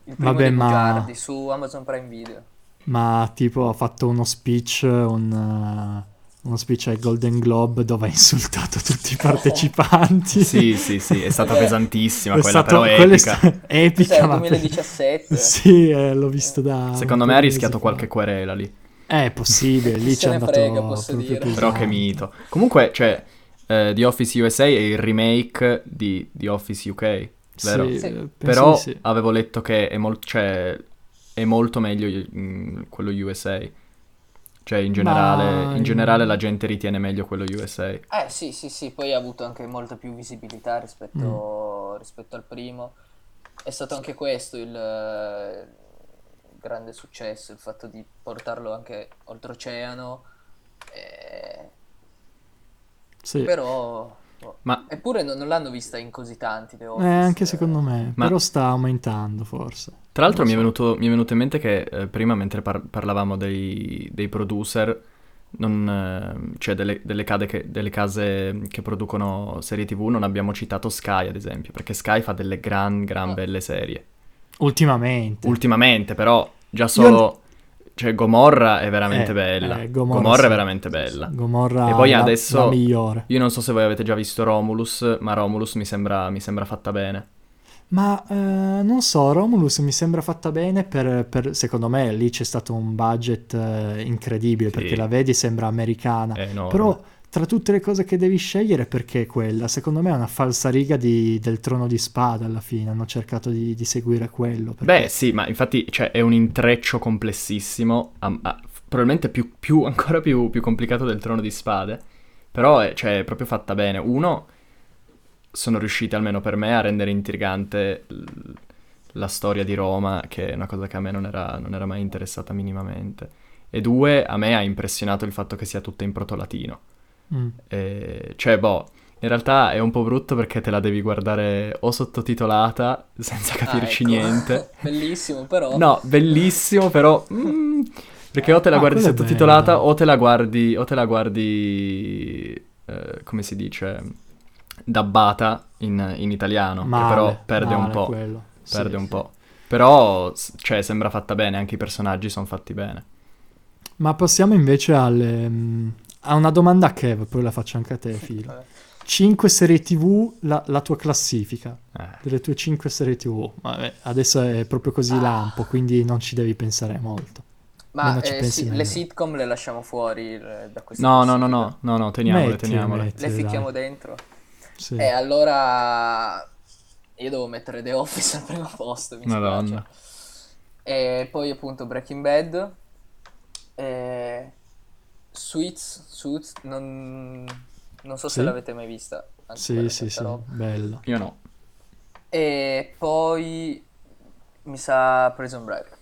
Il primo Vabbè, ma- bugiardi su Amazon Prime Video. Ma tipo ha fatto uno speech, un, uno speech ai Golden Globe dove ha insultato tutti i partecipanti. Sì, sì, sì, è stata pesantissima È quella, stato- però è epica. sta- epica. Cos'è, ma- 2017? Sì, eh, l'ho visto da... Secondo me ha rischiato fa. qualche querela lì. Eh, È possibile, lì c'è andato frega, posso proprio dire. Però che mito. Comunque, cioè, eh, The Office USA è il remake di The Office UK, vero? Sì, Sì. eh, Però sì. avevo letto che è, mol- cioè, è molto meglio mm, quello USA. Cioè, in generale, Ma- in generale la gente ritiene meglio quello USA. Eh sì, sì, sì, poi ha avuto anche molta più visibilità rispetto, Mm. rispetto al primo. È stato anche questo il, eh, grande successo, il fatto di portarlo anche oltreoceano. eh, Sì. Però... Ma Eppure non, non l'hanno vista in così tanti The Eh, Office, anche eh. secondo me, Ma- però sta aumentando forse. Tra l'altro mi è, so. venuto, mi è venuto in mente che eh, prima mentre par- parlavamo dei, dei producer, non, eh, cioè delle, delle cade che- delle case che producono serie tv, non abbiamo citato Sky ad esempio, perché Sky fa delle gran, gran Ah. belle serie. Ultimamente. Ultimamente però, già solo... Cioè Gomorra è veramente Eh, bella. eh, Gomorra, Gomorra è sì. veramente bella. Gomorra E poi la, adesso- la migliore. Io non so se voi avete già visto Romulus, ma Romulus mi sembra, mi sembra fatta bene. Ma eh, non so, Romulus mi sembra fatta bene per, per- secondo me lì c'è stato un budget eh, incredibile Sì. perché la vedi sembra americana. È. Però tra tutte le cose che devi scegliere perché quella? Secondo me è una falsariga di- del trono di spada alla fine, hanno cercato di, di seguire quello. perché- Beh, sì, ma infatti cioè, è un intreccio complessissimo, am- a- probabilmente più, più- ancora più, più complicato del Trono di Spade, però è, cioè, è proprio fatta bene. Uno, sono riusciti almeno per me a rendere intrigante l- la storia di Roma, che è una cosa che a me non era, non era mai interessata minimamente. E due, a me ha impressionato il fatto che sia tutta in proto-latino. Mm. Eh, cioè, boh, in realtà è un po' brutto perché te la devi guardare o sottotitolata, senza Ah, capirci ecco. niente. Bellissimo, però. No, bellissimo, però... mm, perché o te la Ah, guardi sottotitolata bella. o te la guardi... O te la guardi... eh, come si dice? Dabbata in, in italiano. che Male, però perde un po'. quello. Sì, Perde un sì. po'. Però, cioè, sembra fatta bene. Anche i personaggi sono fatti bene. Ma passiamo invece alle, mm, a una domanda a Kev, poi la faccio anche a te, Filo. Vabbè. 5 serie TV, la, la tua classifica Eh. delle tue 5 serie TV. Vabbè, adesso è proprio così Ah. lampo, quindi non ci devi pensare molto. Ma eh, pensi sì, le sitcom le lasciamo fuori eh, da questa No, no, no, no, no, no, teniamole, Mettile, teniamole. mettile, Le dai. ficchiamo dentro. Sì. E allora io devo mettere The Office al primo posto, mi spiace. Madonna. E poi appunto Breaking Bad. E Suits, Suits, non, non so se Sì. l'avete mai vista. anche Sì, sì, sì, roba. bella. Io no. E poi mi sa Prison Break.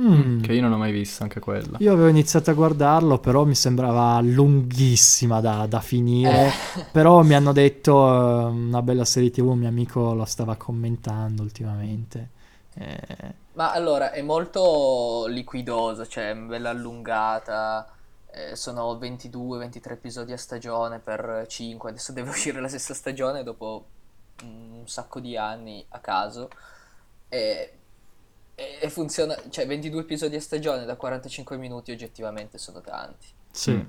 Mm. Che io non ho mai visto anche quella. Io avevo iniziato a guardarlo, però mi sembrava lunghissima da, da finire. Eh, Però mi hanno detto eh, una bella serie TV, un mio amico lo stava commentando ultimamente. Eh, ma allora è molto liquidoso, cioè bella allungata. Eh, sono 22-23 episodi a stagione per 5. Adesso deve uscire la sesta stagione dopo un sacco di anni a caso. E, e- funziona, cioè 22 episodi a stagione da 45 minuti oggettivamente sono tanti. sì. Mm.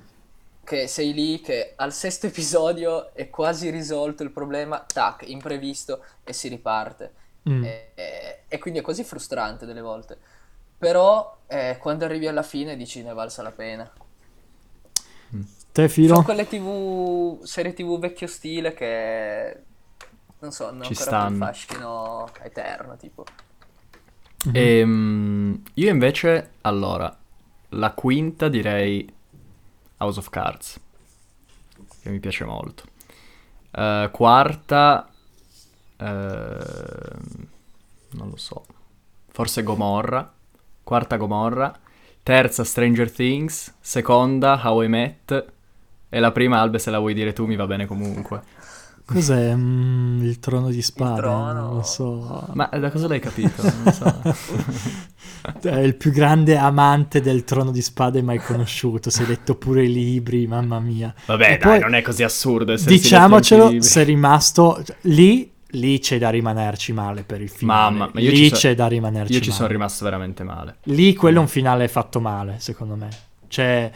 Che sei lì che al sesto episodio è quasi risolto il problema, tac, imprevisto e si riparte. Mm. E, e- e quindi è così frustrante delle volte. Però eh, quando arrivi alla fine dici ne è valsa la pena. Te, Filo? Sono quelle TV, serie TV vecchio stile che non so, hanno Ci ancora stanno. quel fascino eterno, tipo. Mhm. Ehm, io invece, allora, la quinta direi House of Cards, che mi piace molto. Eh, quarta, ehm, non lo so, forse Gomorra. Quarta Gomorra. Terza Stranger Things. Seconda How I Met. E la prima, Albe, se la vuoi dire tu, mi va bene comunque. Cos'è mm, il trono di spade? trono? Non lo so. Ma da cosa l'hai capito? Non lo so. È il più grande amante del trono di spade mai conosciuto. Si è letto pure i libri, mamma mia. Vabbè, E dai, poi, non è così assurdo Diciamocelo, sei rimasto lì. Lì c'è da rimanerci male per il finale. Mamma, ma io lì ci so- c'è da rimanerci Io ci male. sono rimasto veramente male. Lì quello è un finale fatto male, secondo me. Cioè,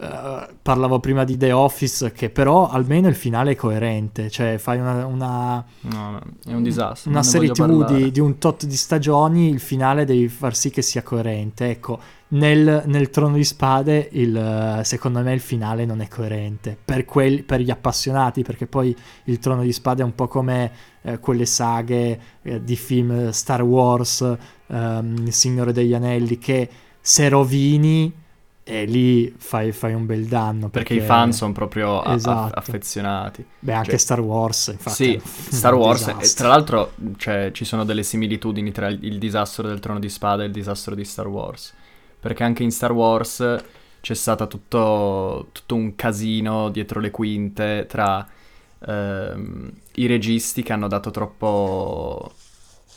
eh, parlavo prima di The Office, che però almeno il finale è coerente. Cioè, fai una, una- No, è un disastro. una serie TV di, di un tot di stagioni, il finale devi far sì che sia coerente. Ecco, nel, nel Trono di Spade, il, eh, secondo me il finale non è coerente. Per, quelli- per gli appassionati, perché poi il Trono di Spade è un po' come eh, quelle saghe eh, di film Star Wars, ehm, Il Signore degli Anelli, che se rovini, e lì fai, fai un bel danno. Perché i fan sono proprio a- Esatto. affezionati. Beh, anche cioè- Star Wars, infatti. Sì, Star Wars, e tra l'altro cioè, ci sono delle similitudini tra il, il disastro del Trono di Spada e il disastro di Star Wars. Perché anche in Star Wars c'è stato tutto, tutto un casino dietro le quinte tra ehm, i registi che hanno dato troppo,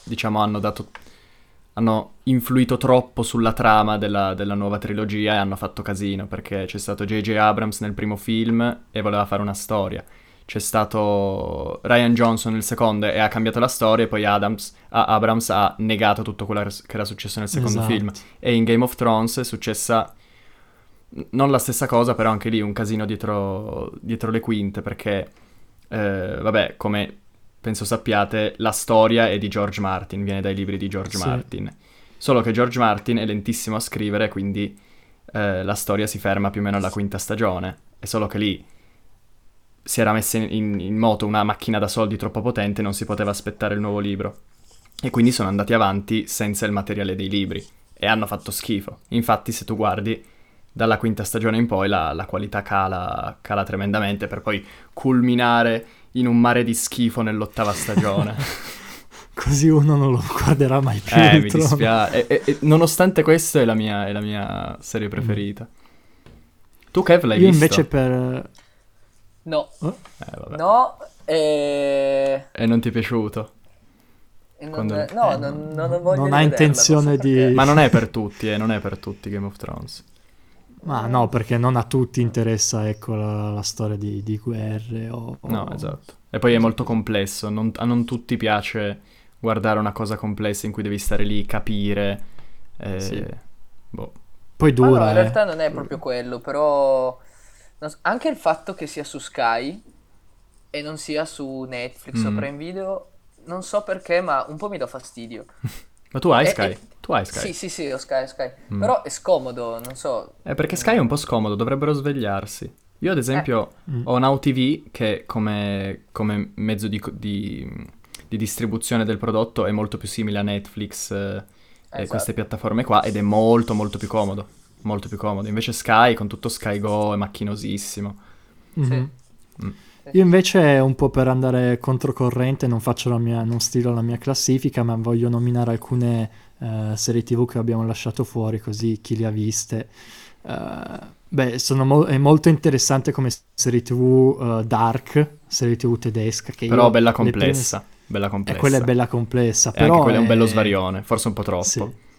diciamo, hanno dato... Hanno influito troppo sulla trama della, della nuova trilogia e hanno fatto casino perché c'è stato J.J. Abrams nel primo film e voleva fare una storia c'è stato Ryan Johnson nel secondo e ha cambiato la storia e poi Adams, a- Abrams ha negato tutto quello che era successo nel secondo Esatto. film. E in Game of Thrones è successa non la stessa cosa, però anche lì un casino dietro, dietro le quinte perché, eh, vabbè, come penso sappiate, la storia è di George Martin, viene dai libri di George Sì. Martin. Solo che George Martin è lentissimo a scrivere, quindi eh, la storia si ferma più o meno alla quinta stagione. È solo che lì si era messa in, in- moto una macchina da soldi troppo potente non si poteva aspettare il nuovo libro. E quindi sono andati avanti senza il materiale dei libri e hanno fatto schifo. Infatti, se tu guardi dalla quinta stagione in poi, la, la qualità cala, cala tremendamente per poi culminare in un mare di schifo nell'ottava stagione. Così uno non lo guarderà mai più. eh, mi trono. dispiace. E, e- nonostante questo, è la mia, è la mia serie preferita. Tu, Kev, l'hai Io visto? invece per... No, oh, Eh, vabbè. no, e... E non ti è piaciuto? non- Quando- no, eh, non, non voglio non ha intenzione non di- perché. Ma non è per tutti, eh, non è per tutti Game of Thrones. Ma no, perché non a tutti interessa, ecco, la, la storia di, di guerre o... No, o- esatto. E poi è molto complesso, non- a non tutti piace guardare una cosa complessa in cui devi stare lì, capire. eh, Sì. boh. Poi Ma no, dura, in eh. realtà non è proprio quello, però non so- anche il fatto che sia su Sky e non sia su Netflix o Mm. Prime Video, non so perché, ma un po' mi dà fastidio. Ma tu hai Eh, Sky? eh, Tu hai Sky? Sì, sì, sì, ho Sky, ho Sky. Mm. Però è scomodo, non so. Eh, perché Sky è un po' scomodo, dovrebbero svegliarsi. Io, ad esempio, Mm. ho Now TV che come, come mezzo di, di- di distribuzione del prodotto è molto più simile a Netflix eh, e Esatto. queste piattaforme qua ed è molto molto più comodo. Molto più comodo. Invece Sky con tutto Sky Go è macchinosissimo. Mhm. Mm. Io invece, un po' per andare controcorrente, non faccio la mia, non stilo la mia classifica, ma voglio nominare alcune eh, serie TV che abbiamo lasciato fuori, così chi le ha viste. Eh, beh, sono mo- è molto interessante come serie TV eh, Dark, serie TV tedesca. Che Però io bella le prime- complessa. Bella complessa. E quella è bella complessa, E però anche quello è un bello svarione, forse un po' troppo. Sì.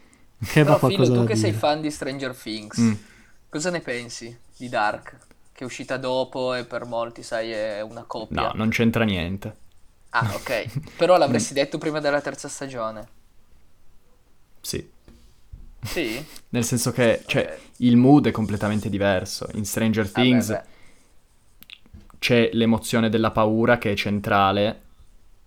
Che Però Filo, tu che sei dire. fan di Stranger Things, Mm. cosa ne pensi di Dark? Che è uscita dopo e per molti, sai, è una coppia. No, non c'entra niente. Ah, ok. Però l'avresti detto prima della terza stagione. Sì. Sì? Nel senso che, cioè, Ok. il mood è completamente diverso. In Stranger Things beh. c'è l'emozione della paura che è centrale,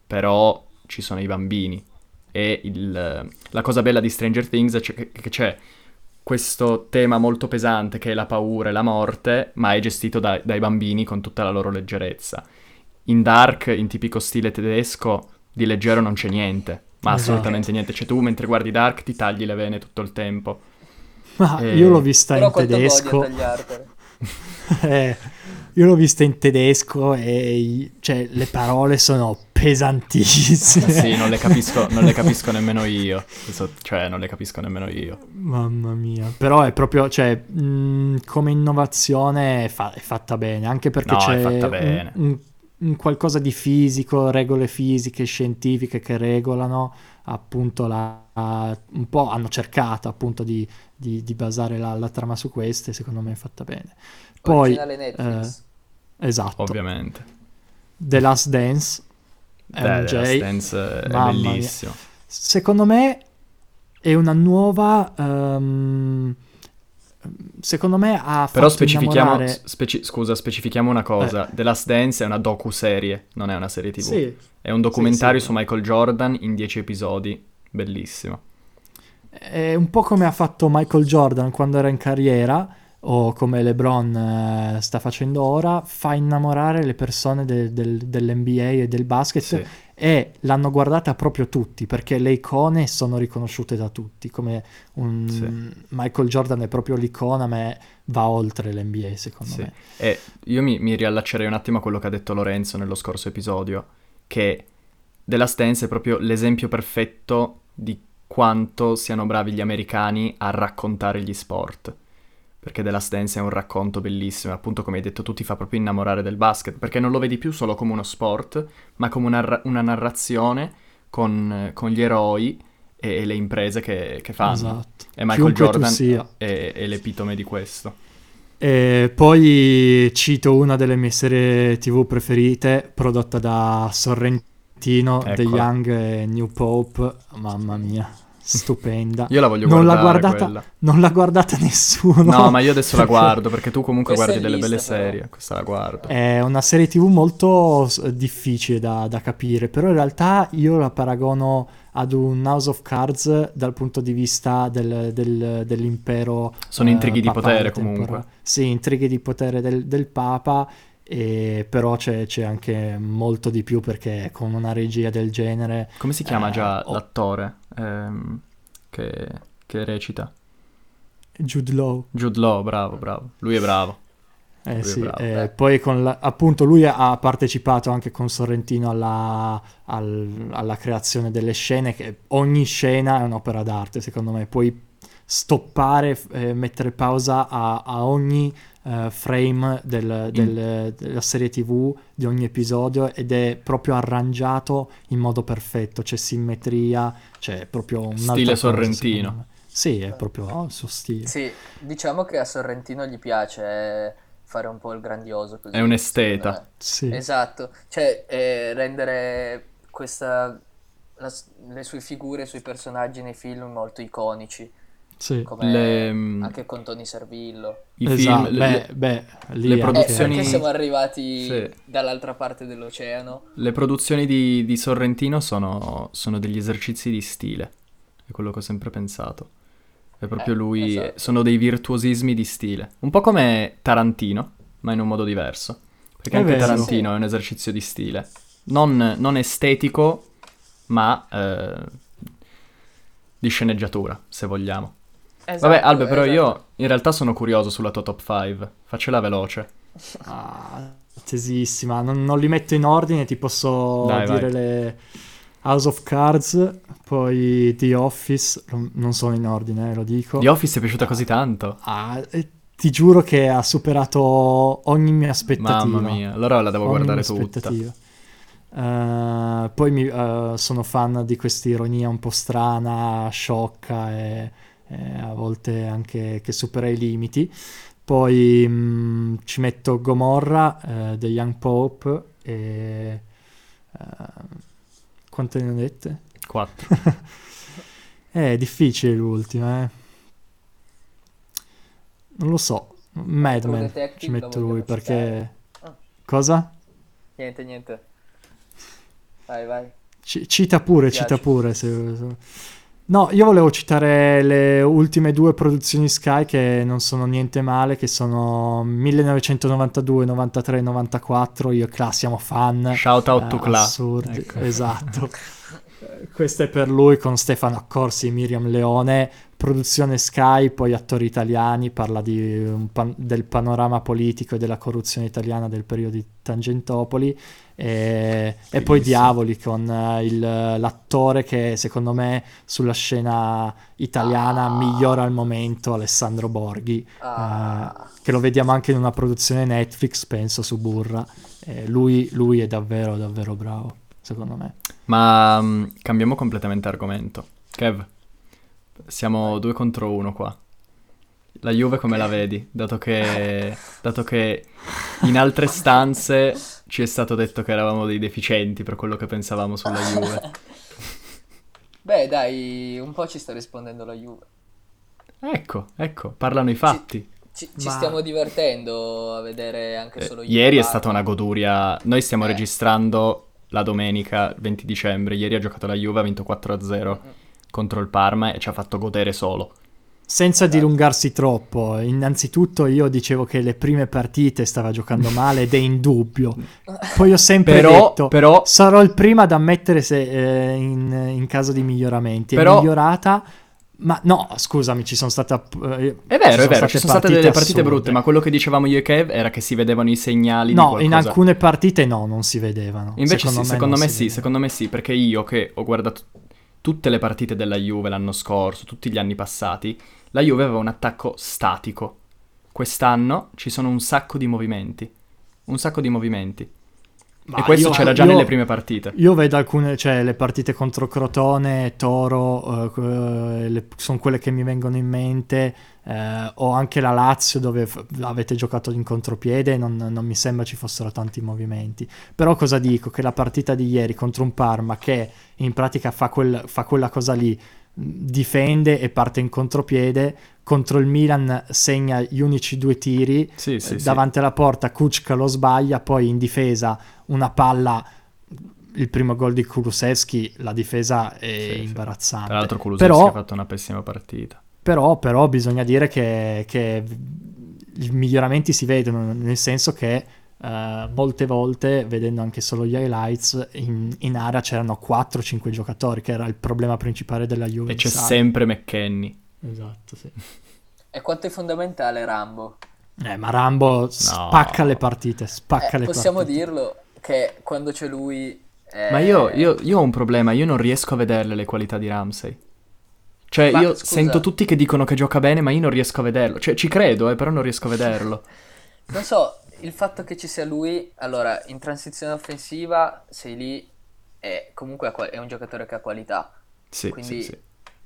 però ci sono i bambini. E il- la cosa bella di Stranger Things è che c'è questo tema molto pesante che è la paura e la morte, ma è gestito dai- dai bambini con tutta la loro leggerezza. In Dark, in tipico stile tedesco, di leggero non c'è niente, ma Esatto. assolutamente niente. Cioè tu mentre guardi Dark ti tagli le vene tutto il tempo. Ma Eh, io l'ho vista Però in tedesco. Eh, io l'ho vista in tedesco e cioè, le parole sono pesantissime. Sì, non le capisco, non le capisco nemmeno io. Cioè, non le capisco nemmeno io. Mamma mia. Però è proprio, cioè, mh, come innovazione è, fa- è fatta bene, anche perché No, è c'è fatta un- bene. Un, un qualcosa di fisico, regole fisiche, scientifiche che regolano appunto la... un po' hanno cercato appunto di, di- di basare la, la trama su queste, secondo me è fatta bene. Poi, Originale Netflix. esatto, Ovviamente. The Last Dance è Dai, un The Last J. Dance è Mamma mia. bellissimo. Secondo me è una nuova. ehm, secondo me ha Però specifichiamo, innamorare- speci- scusa, specifichiamo una cosa. The Last Dance è una docu-serie, non è una serie TV. Sì, È un documentario sì. su Michael Jordan in 10 episodi. Bellissimo. è un po' come ha fatto Michael Jordan quando era in carriera, o come LeBron eh, sta facendo ora, fa innamorare le persone del- del- dell'NBA e del basket. Sì. E l'hanno guardata proprio tutti perché le icone sono riconosciute da tutti. Come un Sì. Michael Jordan è proprio l'icona, ma è- va oltre l'NBA, secondo Sì. me. E io mi, mi riallaccerei un attimo a quello che ha detto Lorenzo nello scorso episodio, che The Last Dance è proprio l'esempio perfetto di quanto siano bravi gli americani a raccontare gli sport. Perché The Last Dance è un racconto bellissimo, appunto come hai detto tu ti fa proprio innamorare del basket, perché non lo vedi più solo come uno sport, ma come una, una narrazione con, con gli eroi e, e le imprese che, che fanno. Esatto. E Michael Chiunque Jordan è, è l'epitome di questo. E poi cito una delle mie serie TV preferite, prodotta da Sorrentino, The Eccola. Young e New Pope. Mamma mia, stupenda. Io la voglio non l'ha guardare guardata, quella. non l'ha guardata nessuno. No, ma io adesso la guardo perché tu comunque Questa guardi delle belle però. serie. Questa la guardo. È una serie TV molto difficile da, da capire, però in realtà io la paragono ad un House of Cards dal punto di vista del- del- dell'impero. Sono eh, intrighi di papale potere comunque. Sì, intrighi di potere del, del Papa, e però c'è, c'è anche molto di più perché con una regia del genere... Come si chiama Eh, già oh. l'attore ehm, che, che recita? Jude Law. Jude Law, bravo, bravo. Lui è bravo. Eh Lui sì, bravo. eh, poi con la- appunto lui ha partecipato anche con Sorrentino alla, al- alla creazione delle scene, che ogni scena è un'opera d'arte secondo me, puoi stoppare, eh, mettere pausa a, a ogni eh, frame del- del- della serie tv, di ogni episodio ed è proprio arrangiato in modo perfetto, c'è simmetria, c'è proprio un'altra Stile cosa, Sorrentino. me. Sì, è proprio oh, il suo stile. Sì, diciamo che a Sorrentino gli piace eh, fare un po' il grandioso così. È un esteta. Sì. Esatto, cioè eh, rendere questa, la- le sue figure, i suoi personaggi nei film molto iconici, sì. come Le- mm, anche con Tony Servillo. I Esatto, film, beh, le, beh, lì le anche- Eh, produzioni- perché siamo arrivati Sì. dall'altra parte dell'oceano. le produzioni di, di Sorrentino sono, sono degli esercizi di stile. È quello che ho sempre pensato. È proprio Eh, lui, esatto. sono dei virtuosismi di stile. Un po' come Tarantino, ma in un modo diverso. Perché È anche vero. Tarantino Sì. è un esercizio di stile. Non, non estetico, ma eh, di sceneggiatura, se vogliamo. Esatto, Vabbè, Albe, però esatto. io in realtà sono curioso sulla tua top 5. Faccela veloce. Ah, tesissima. Non, non li metto in ordine, ti posso Dai, dire vai. le House of Cards, poi The Office, non- sono in ordine, eh, lo dico. The Office è piaciuta così tanto? Ah, e ti giuro che ha superato ogni mia aspettativa. Mamma mia, allora la devo Ogni guardare mia tutta. Eh, poi mi- eh, sono fan di questa ironia un po' strana, sciocca e, e a volte anche che supera i limiti. Poi mh, ci metto Gomorra, eh, The Young Pope e... eh, quante ne ho dette? Quattro. È difficile l'ultima, eh. Non lo so. Mad True Men Detective ci metto lui perché... Ah. Cosa? Niente, niente. Vai, vai. C- cita pure, cita pure. se- se- No, io volevo citare le ultime due produzioni Sky che non sono niente male, che sono 1992, 93, 94. Io e Cla siamo fan. Shout out to eh, Cla. Assurdi, Ecco. esatto. Questo è per lui con Stefano Accorsi e Miriam Leone. Produzione Sky, poi attori italiani, parla di pan- del panorama politico e della corruzione italiana del periodo di Tangentopoli. E, e poi. Diavoli con eh, il- l'attore che secondo me sulla scena italiana Ah. migliora al momento, Alessandro Borghi, Ah, che lo vediamo anche in una produzione Netflix, penso, su Burra. Eh, lui, lui è davvero, davvero bravo, secondo me. Ma mm, cambiamo completamente argomento. Kev, siamo due contro uno qua. La Juve come la vedi? Dato che, dato che in altre stanze ci è stato detto che eravamo dei deficienti per quello che pensavamo sulla Juve. Beh, dai, un po' ci sta rispondendo la Juve. Ecco, ecco, parlano i fatti. Ci, ci Ma- stiamo divertendo a vedere anche Eh, solo Juve. ieri è stata una goduria. Noi stiamo Eh. registrando la domenica 20 dicembre. Ieri ha giocato la Juve, ha vinto 4-0 Mm. Contro il Parma e ci ha fatto godere solo. Senza dilungarsi troppo, innanzitutto io dicevo che le prime partite stava giocando male ed è indubbio. Poi ho sempre Però, detto, però sarò il primo ad ammettere se eh, in, in caso di miglioramenti. È Però- migliorata, ma no, scusami, ci sono state... eh, È vero, è vero, ci sono state delle partite assurde. brutte, ma quello che dicevamo io e Kev era che si vedevano i segnali No, in alcune partite no, non si vedevano. Invece sì, secondo non me si sì, vedevano. secondo me sì, perché io che ho guardato tutte le partite della Juve l'anno scorso, tutti gli anni passati, la Juve aveva un attacco statico. Quest'anno ci sono un sacco di movimenti, un sacco di movimenti. Ma e questo io- c'era già io- nelle prime partite. Io vedo alcune, cioè le partite contro Crotone, Toro, eh, le- sono quelle che mi vengono in mente, eh, o anche la Lazio dove f- avete giocato in contropiede e non, non mi sembra ci fossero tanti movimenti. Però cosa dico? Che la partita di ieri contro un Parma che in pratica fa, quel- fa quella cosa lì, difende e parte in contropiede, contro il Milan segna gli unici due tiri, Sì, sì, eh, sì. davanti alla porta Kuczka lo sbaglia, poi in difesa una palla, il primo gol di Kulusevski, la difesa è imbarazzante. Tra l'altro Kulusevski però, ha fatto una pessima partita. Però, però bisogna dire che, che i miglioramenti si vedono, nel senso che eh, molte volte, vedendo anche solo gli highlights, in, in area c'erano 4-5 giocatori, che era il problema principale della Juve. E c'è sala. sempre McKenny. Esatto, sì. E quanto è fondamentale Rambo? Eh, ma Rambo spacca le partite, spacca Eh, le possiamo partite. dirlo che quando c'è lui... eh, Ma io, io- io ho un problema, io non riesco a vederle le qualità di Ramsey. Cioè, Ma, io scusa. sento tutti che dicono che gioca bene, ma io non riesco a vederlo. Cioè, ci credo, eh, però non riesco a vederlo. Non so, il fatto che ci sia lui, allora, in transizione offensiva, sei lì, e comunque è un giocatore che ha qualità, Sì, quindi sì, sì.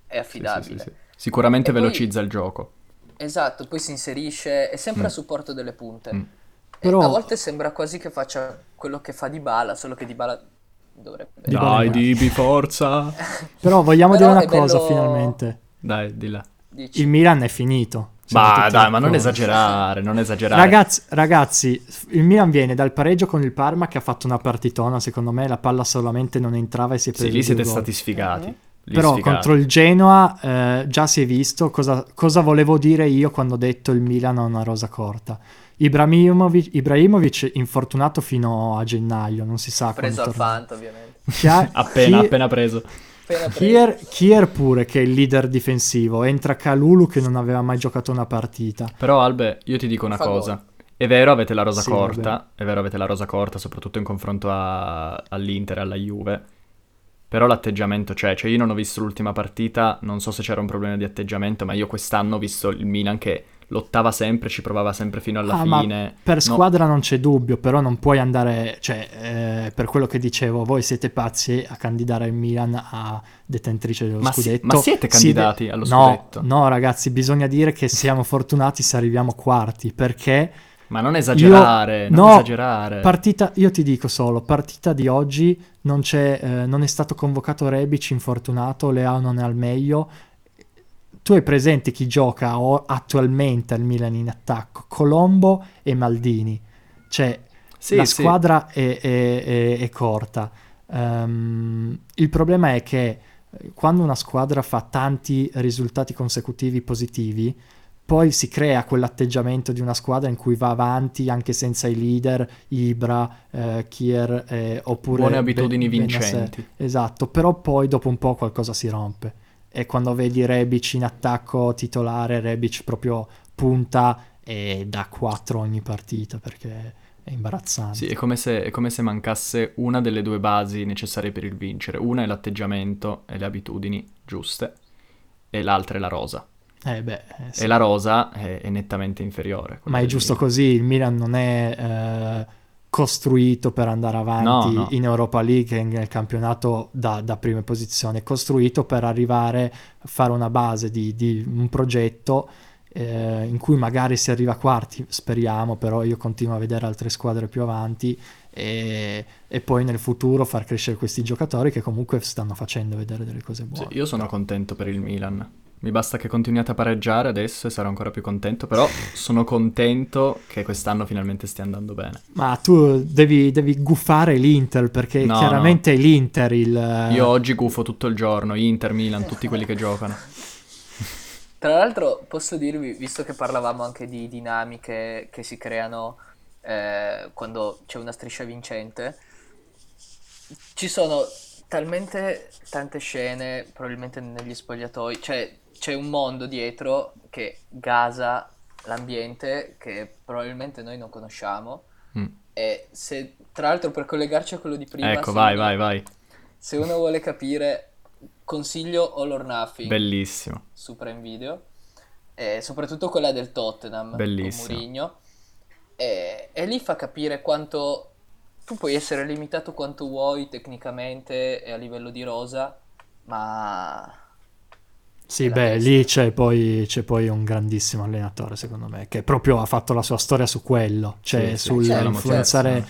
è affidabile. sì, sì, sì. Sicuramente E poi- velocizza il gioco. Esatto, poi si inserisce, è sempre Mm. a supporto delle punte. Mm. Però- a volte sembra quasi che faccia quello che fa di Bala, solo che di Bala dovrebbe... Dai. Dibi, forza! Però vogliamo Però dire una è bello- cosa finalmente. Dai, di là. Dici. Il Milan è finito. Ma dai, ma non esagerare, non esagerare. Ragazzi, ragazzi, il Milan viene dal pareggio con il Parma che ha fatto una partitona, secondo me la palla solamente non entrava e si è preso Sì, lì siete gol. stati sfigati. Mhm. Lì Però sfigati. contro il Genoa eh, già si è visto cosa, cosa volevo dire io quando ho detto il Milan ha una rosa corta. Ibrahimovic, Ibrahimovic infortunato fino a gennaio, non si sa preso al quando tornerà. Fanta, ovviamente. Chia- Appena, Chi- appena preso. Preso. Kier, Kier pure che è il leader difensivo, entra Calulu che non aveva mai giocato una partita. Però, Albe, io ti dico una Fa cosa. gol. È vero, avete la rosa Sì, corta, vabbè. è vero, avete la rosa corta, soprattutto in confronto a- all'Inter e alla Juve. Però l'atteggiamento c'è, cioè io non ho visto l'ultima partita, non so se c'era un problema di atteggiamento, ma io quest'anno ho visto il Milan che lottava sempre, ci provava sempre fino alla Ah, fine. Per No, squadra non c'è dubbio, però non puoi andare, cioè, eh, per quello che dicevo, voi siete pazzi a candidare il Milan a detentrice dello Ma si- scudetto. ma siete Si candidati allo no, scudetto? No, ragazzi, bisogna dire che siamo fortunati se arriviamo quarti, perché Ma non esagerare, Io- non no, esagerare. partita, io ti dico solo, partita di oggi non, c'è, eh, non è stato convocato Rebic infortunato, Leao non è al meglio. Tu hai presente chi gioca attualmente al Milan in attacco? Colombo e Maldini. Cioè, Sì, la sì. squadra è, è- è- è corta. Ehm, il problema è che eh, quando una squadra fa tanti risultati consecutivi positivi, poi si crea quell'atteggiamento di una squadra in cui va avanti anche senza i leader, Ibra, eh, Kier, eh, oppure Buone abitudini Ben- Benasser. vincenti. Esatto, però poi dopo un po' qualcosa si rompe. E quando vedi Rebic in attacco titolare, Rebic proprio punta e dà 4 ogni partita perché è imbarazzante. Sì, è come, se, è come se mancasse una delle due basi necessarie per il vincere. Una è l'atteggiamento e le abitudini giuste, e l'altra è la rosa. Eh beh, eh, sì. E la rosa è, è nettamente inferiore. Ma è giusto così, il Milan non è eh, costruito per andare avanti No, no. in Europa League e nel campionato da, da prime posizioni, è costruito per arrivare a fare una base di, di un progetto eh, in cui magari si arriva a quarti, speriamo, però io continuo a vedere altre squadre più avanti e, e poi nel futuro far crescere questi giocatori che comunque stanno facendo vedere delle cose Sì, buone. io sono contento per il Milan. Mi basta che continuiate a pareggiare adesso e sarò ancora più contento. Però sono contento che quest'anno finalmente stia andando bene. Ma tu devi, devi gufare l'Inter perché No, chiaramente è l'Inter il... Io oggi gufo tutto il giorno, Inter, Milan, tutti quelli che giocano. Tra l'altro posso dirvi, visto che parlavamo anche di dinamiche che si creano eh, quando c'è una striscia vincente, ci sono talmente tante scene, probabilmente negli spogliatoi, cioè c'è un mondo dietro che gasa l'ambiente che probabilmente noi non conosciamo. Mm. E se, tra l'altro, per collegarci a quello di prima, Ecco, vai, uno- vai, vai. Se uno vuole capire, consiglio All or Nothing Bellissimo. su Prime Video, e soprattutto quella del Tottenham Bellissimo. con Mourinho, e, e lì fa capire quanto tu puoi essere limitato quanto vuoi tecnicamente e a livello di rosa, ma Sì, beh, testa. lì c'è poi, c'è poi un grandissimo allenatore, secondo me, che proprio ha fatto la sua storia su quello, cioè Sì, sì, sul certo, influenzare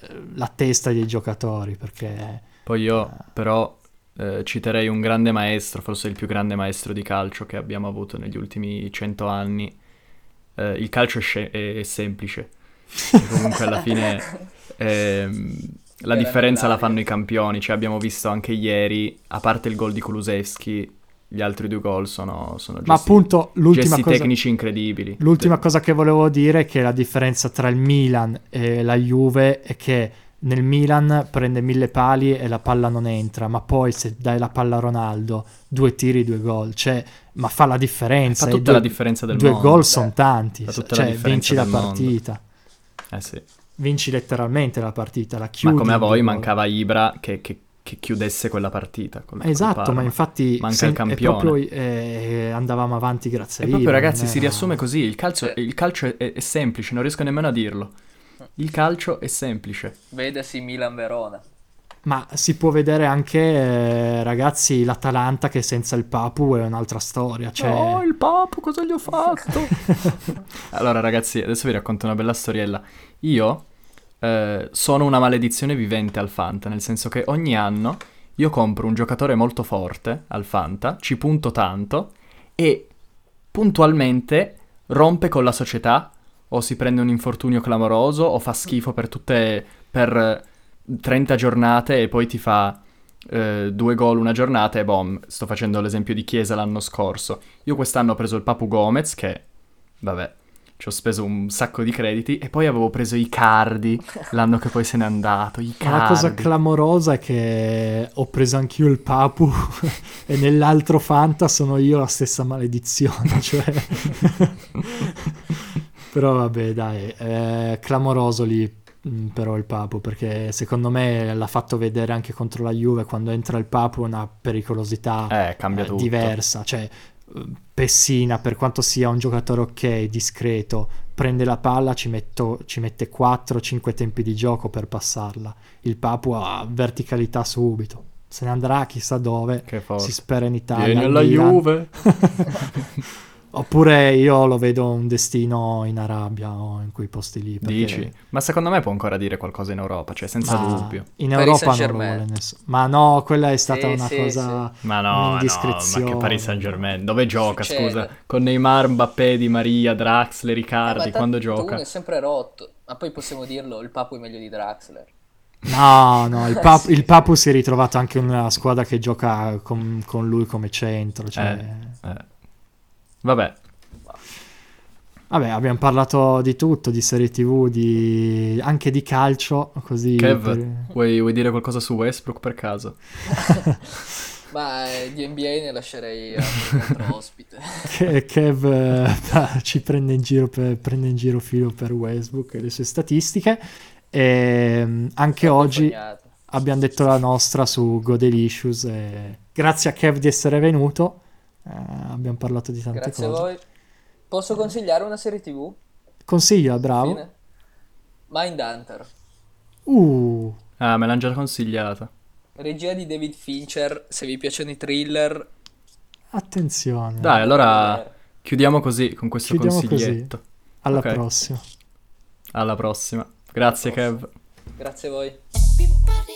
eh, la testa dei giocatori, perché Poi io però eh, citerei un grande maestro, forse il più grande maestro di calcio che abbiamo avuto negli ultimi cento anni. Eh, il calcio è, sce- è- è semplice. E comunque alla fine ehm, la differenza la fanno i campioni. Cioè abbiamo visto anche ieri, a parte il gol di Kulusevski, gli altri due gol sono, sono Ma gesti, appunto l'ultima cosa, tecnici incredibili. l'ultima cosa che volevo dire è che la differenza tra il Milan e la Juve è che nel Milan prende mille pali e la palla non entra, ma poi se dai la palla a Ronaldo, due tiri, due gol, cioè, ma fa la differenza. Fa tutta due, la differenza del due mondo. gol sono tanti, la cioè differenza vinci la partita. Eh sì. Vinci letteralmente la partita, la chiudi. Ma come a due voi mancava Ibra che, che- che chiudesse quella partita. col Esatto, Parma. ma infatti Manca se- il campione. proprio, eh, andavamo avanti grazie E a proprio Ibra, ragazzi non si era- riassume così, il calcio, il calcio è, è- semplice, non riesco nemmeno a dirlo. Il calcio è semplice. vedesi Milan-Verona. Ma si può vedere anche, eh, ragazzi, l'Atalanta che senza il Papu è un'altra storia. Cioè... Oh, il papo, cosa gli ho fatto? allora ragazzi, adesso vi racconto una bella storiella. Io eh, sono una maledizione vivente al Fanta, nel senso che ogni anno io compro un giocatore molto forte al Fanta, ci punto tanto e puntualmente rompe con la società o si prende un infortunio clamoroso o fa schifo per tutte per eh, 30 giornate e poi ti fa eh, due gol una giornata e bom, sto facendo l'esempio di Chiesa l'anno scorso. Io quest'anno ho preso il Papu Gomez che vabbè, ci ho speso un sacco di crediti e poi avevo preso i Cardi l'anno che poi se n'è andato, i Ma la cosa Cardi. clamorosa è che ho preso anch'io il Papu e nell'altro Fanta sono io la stessa maledizione. Cioè... Però vabbè, dai, è clamoroso lì mh, però il Papu, perché secondo me l'ha fatto vedere anche contro la Juve, quando entra il Papu una pericolosità Eh, eh, diversa, cioè Pessina, per quanto sia un giocatore ok, discreto, prende la palla, ci, metto- ci mette 4-5 tempi di gioco per passarla. Il Papu ha verticalità subito. Se ne andrà chissà dove, si spera in Italia. Vieni al alla Milan. Juve. Oppure io lo vedo un destino in Arabia o in quei posti lì. perché- Dici? Ma secondo me può ancora dire qualcosa in Europa, cioè senza Ma dubbio. In Paris Europa non lo Saint-Germain. vuole nessuno. Ma no, quella è stata Sì, una sì, cosa. Ma no, ma no, ma che Paris Saint Germain? Dove gioca, Succede. scusa? Con Neymar, Mbappé, Di Maria, Draxler, Eh, ma Riccardi, tanto quando uno gioca? è sempre rotto. Ma poi possiamo dirlo, il Papu è meglio di Draxler. No, no, il, Pap- Sì. il Papu si è ritrovato anche in una squadra che gioca con, con lui come centro. Cioè... Eh. Vabbè, Vabbè, abbiamo parlato di tutto, di serie tv, di... anche di calcio. Così Kev, per- vuoi, vuoi dire qualcosa su Westbrook per caso? Ma eh, di NBA ne lascerei a un altro ospite. Che- Kev eh, ci prende in giro per, prende in giro filo per Westbrook e le sue statistiche. E mm, anche Sono oggi vergognato. abbiamo detto la nostra su Godelicious. E grazie a Kev di essere venuto. Eh, abbiamo parlato di tante Grazie a cose. voi. Posso consigliare una serie TV? Consiglia, bravo. Fine? Mindhunter. Uh, Ah, me l'hanno già consigliata. Regia di David Fincher. Se vi piacciono i thriller, attenzione. Dai, allora chiudiamo così con questo Chiudiamo così. consiglietto. Alla ok. prossima. Alla prossima. Grazie, Prossimo. Kev. grazie a voi. Everybody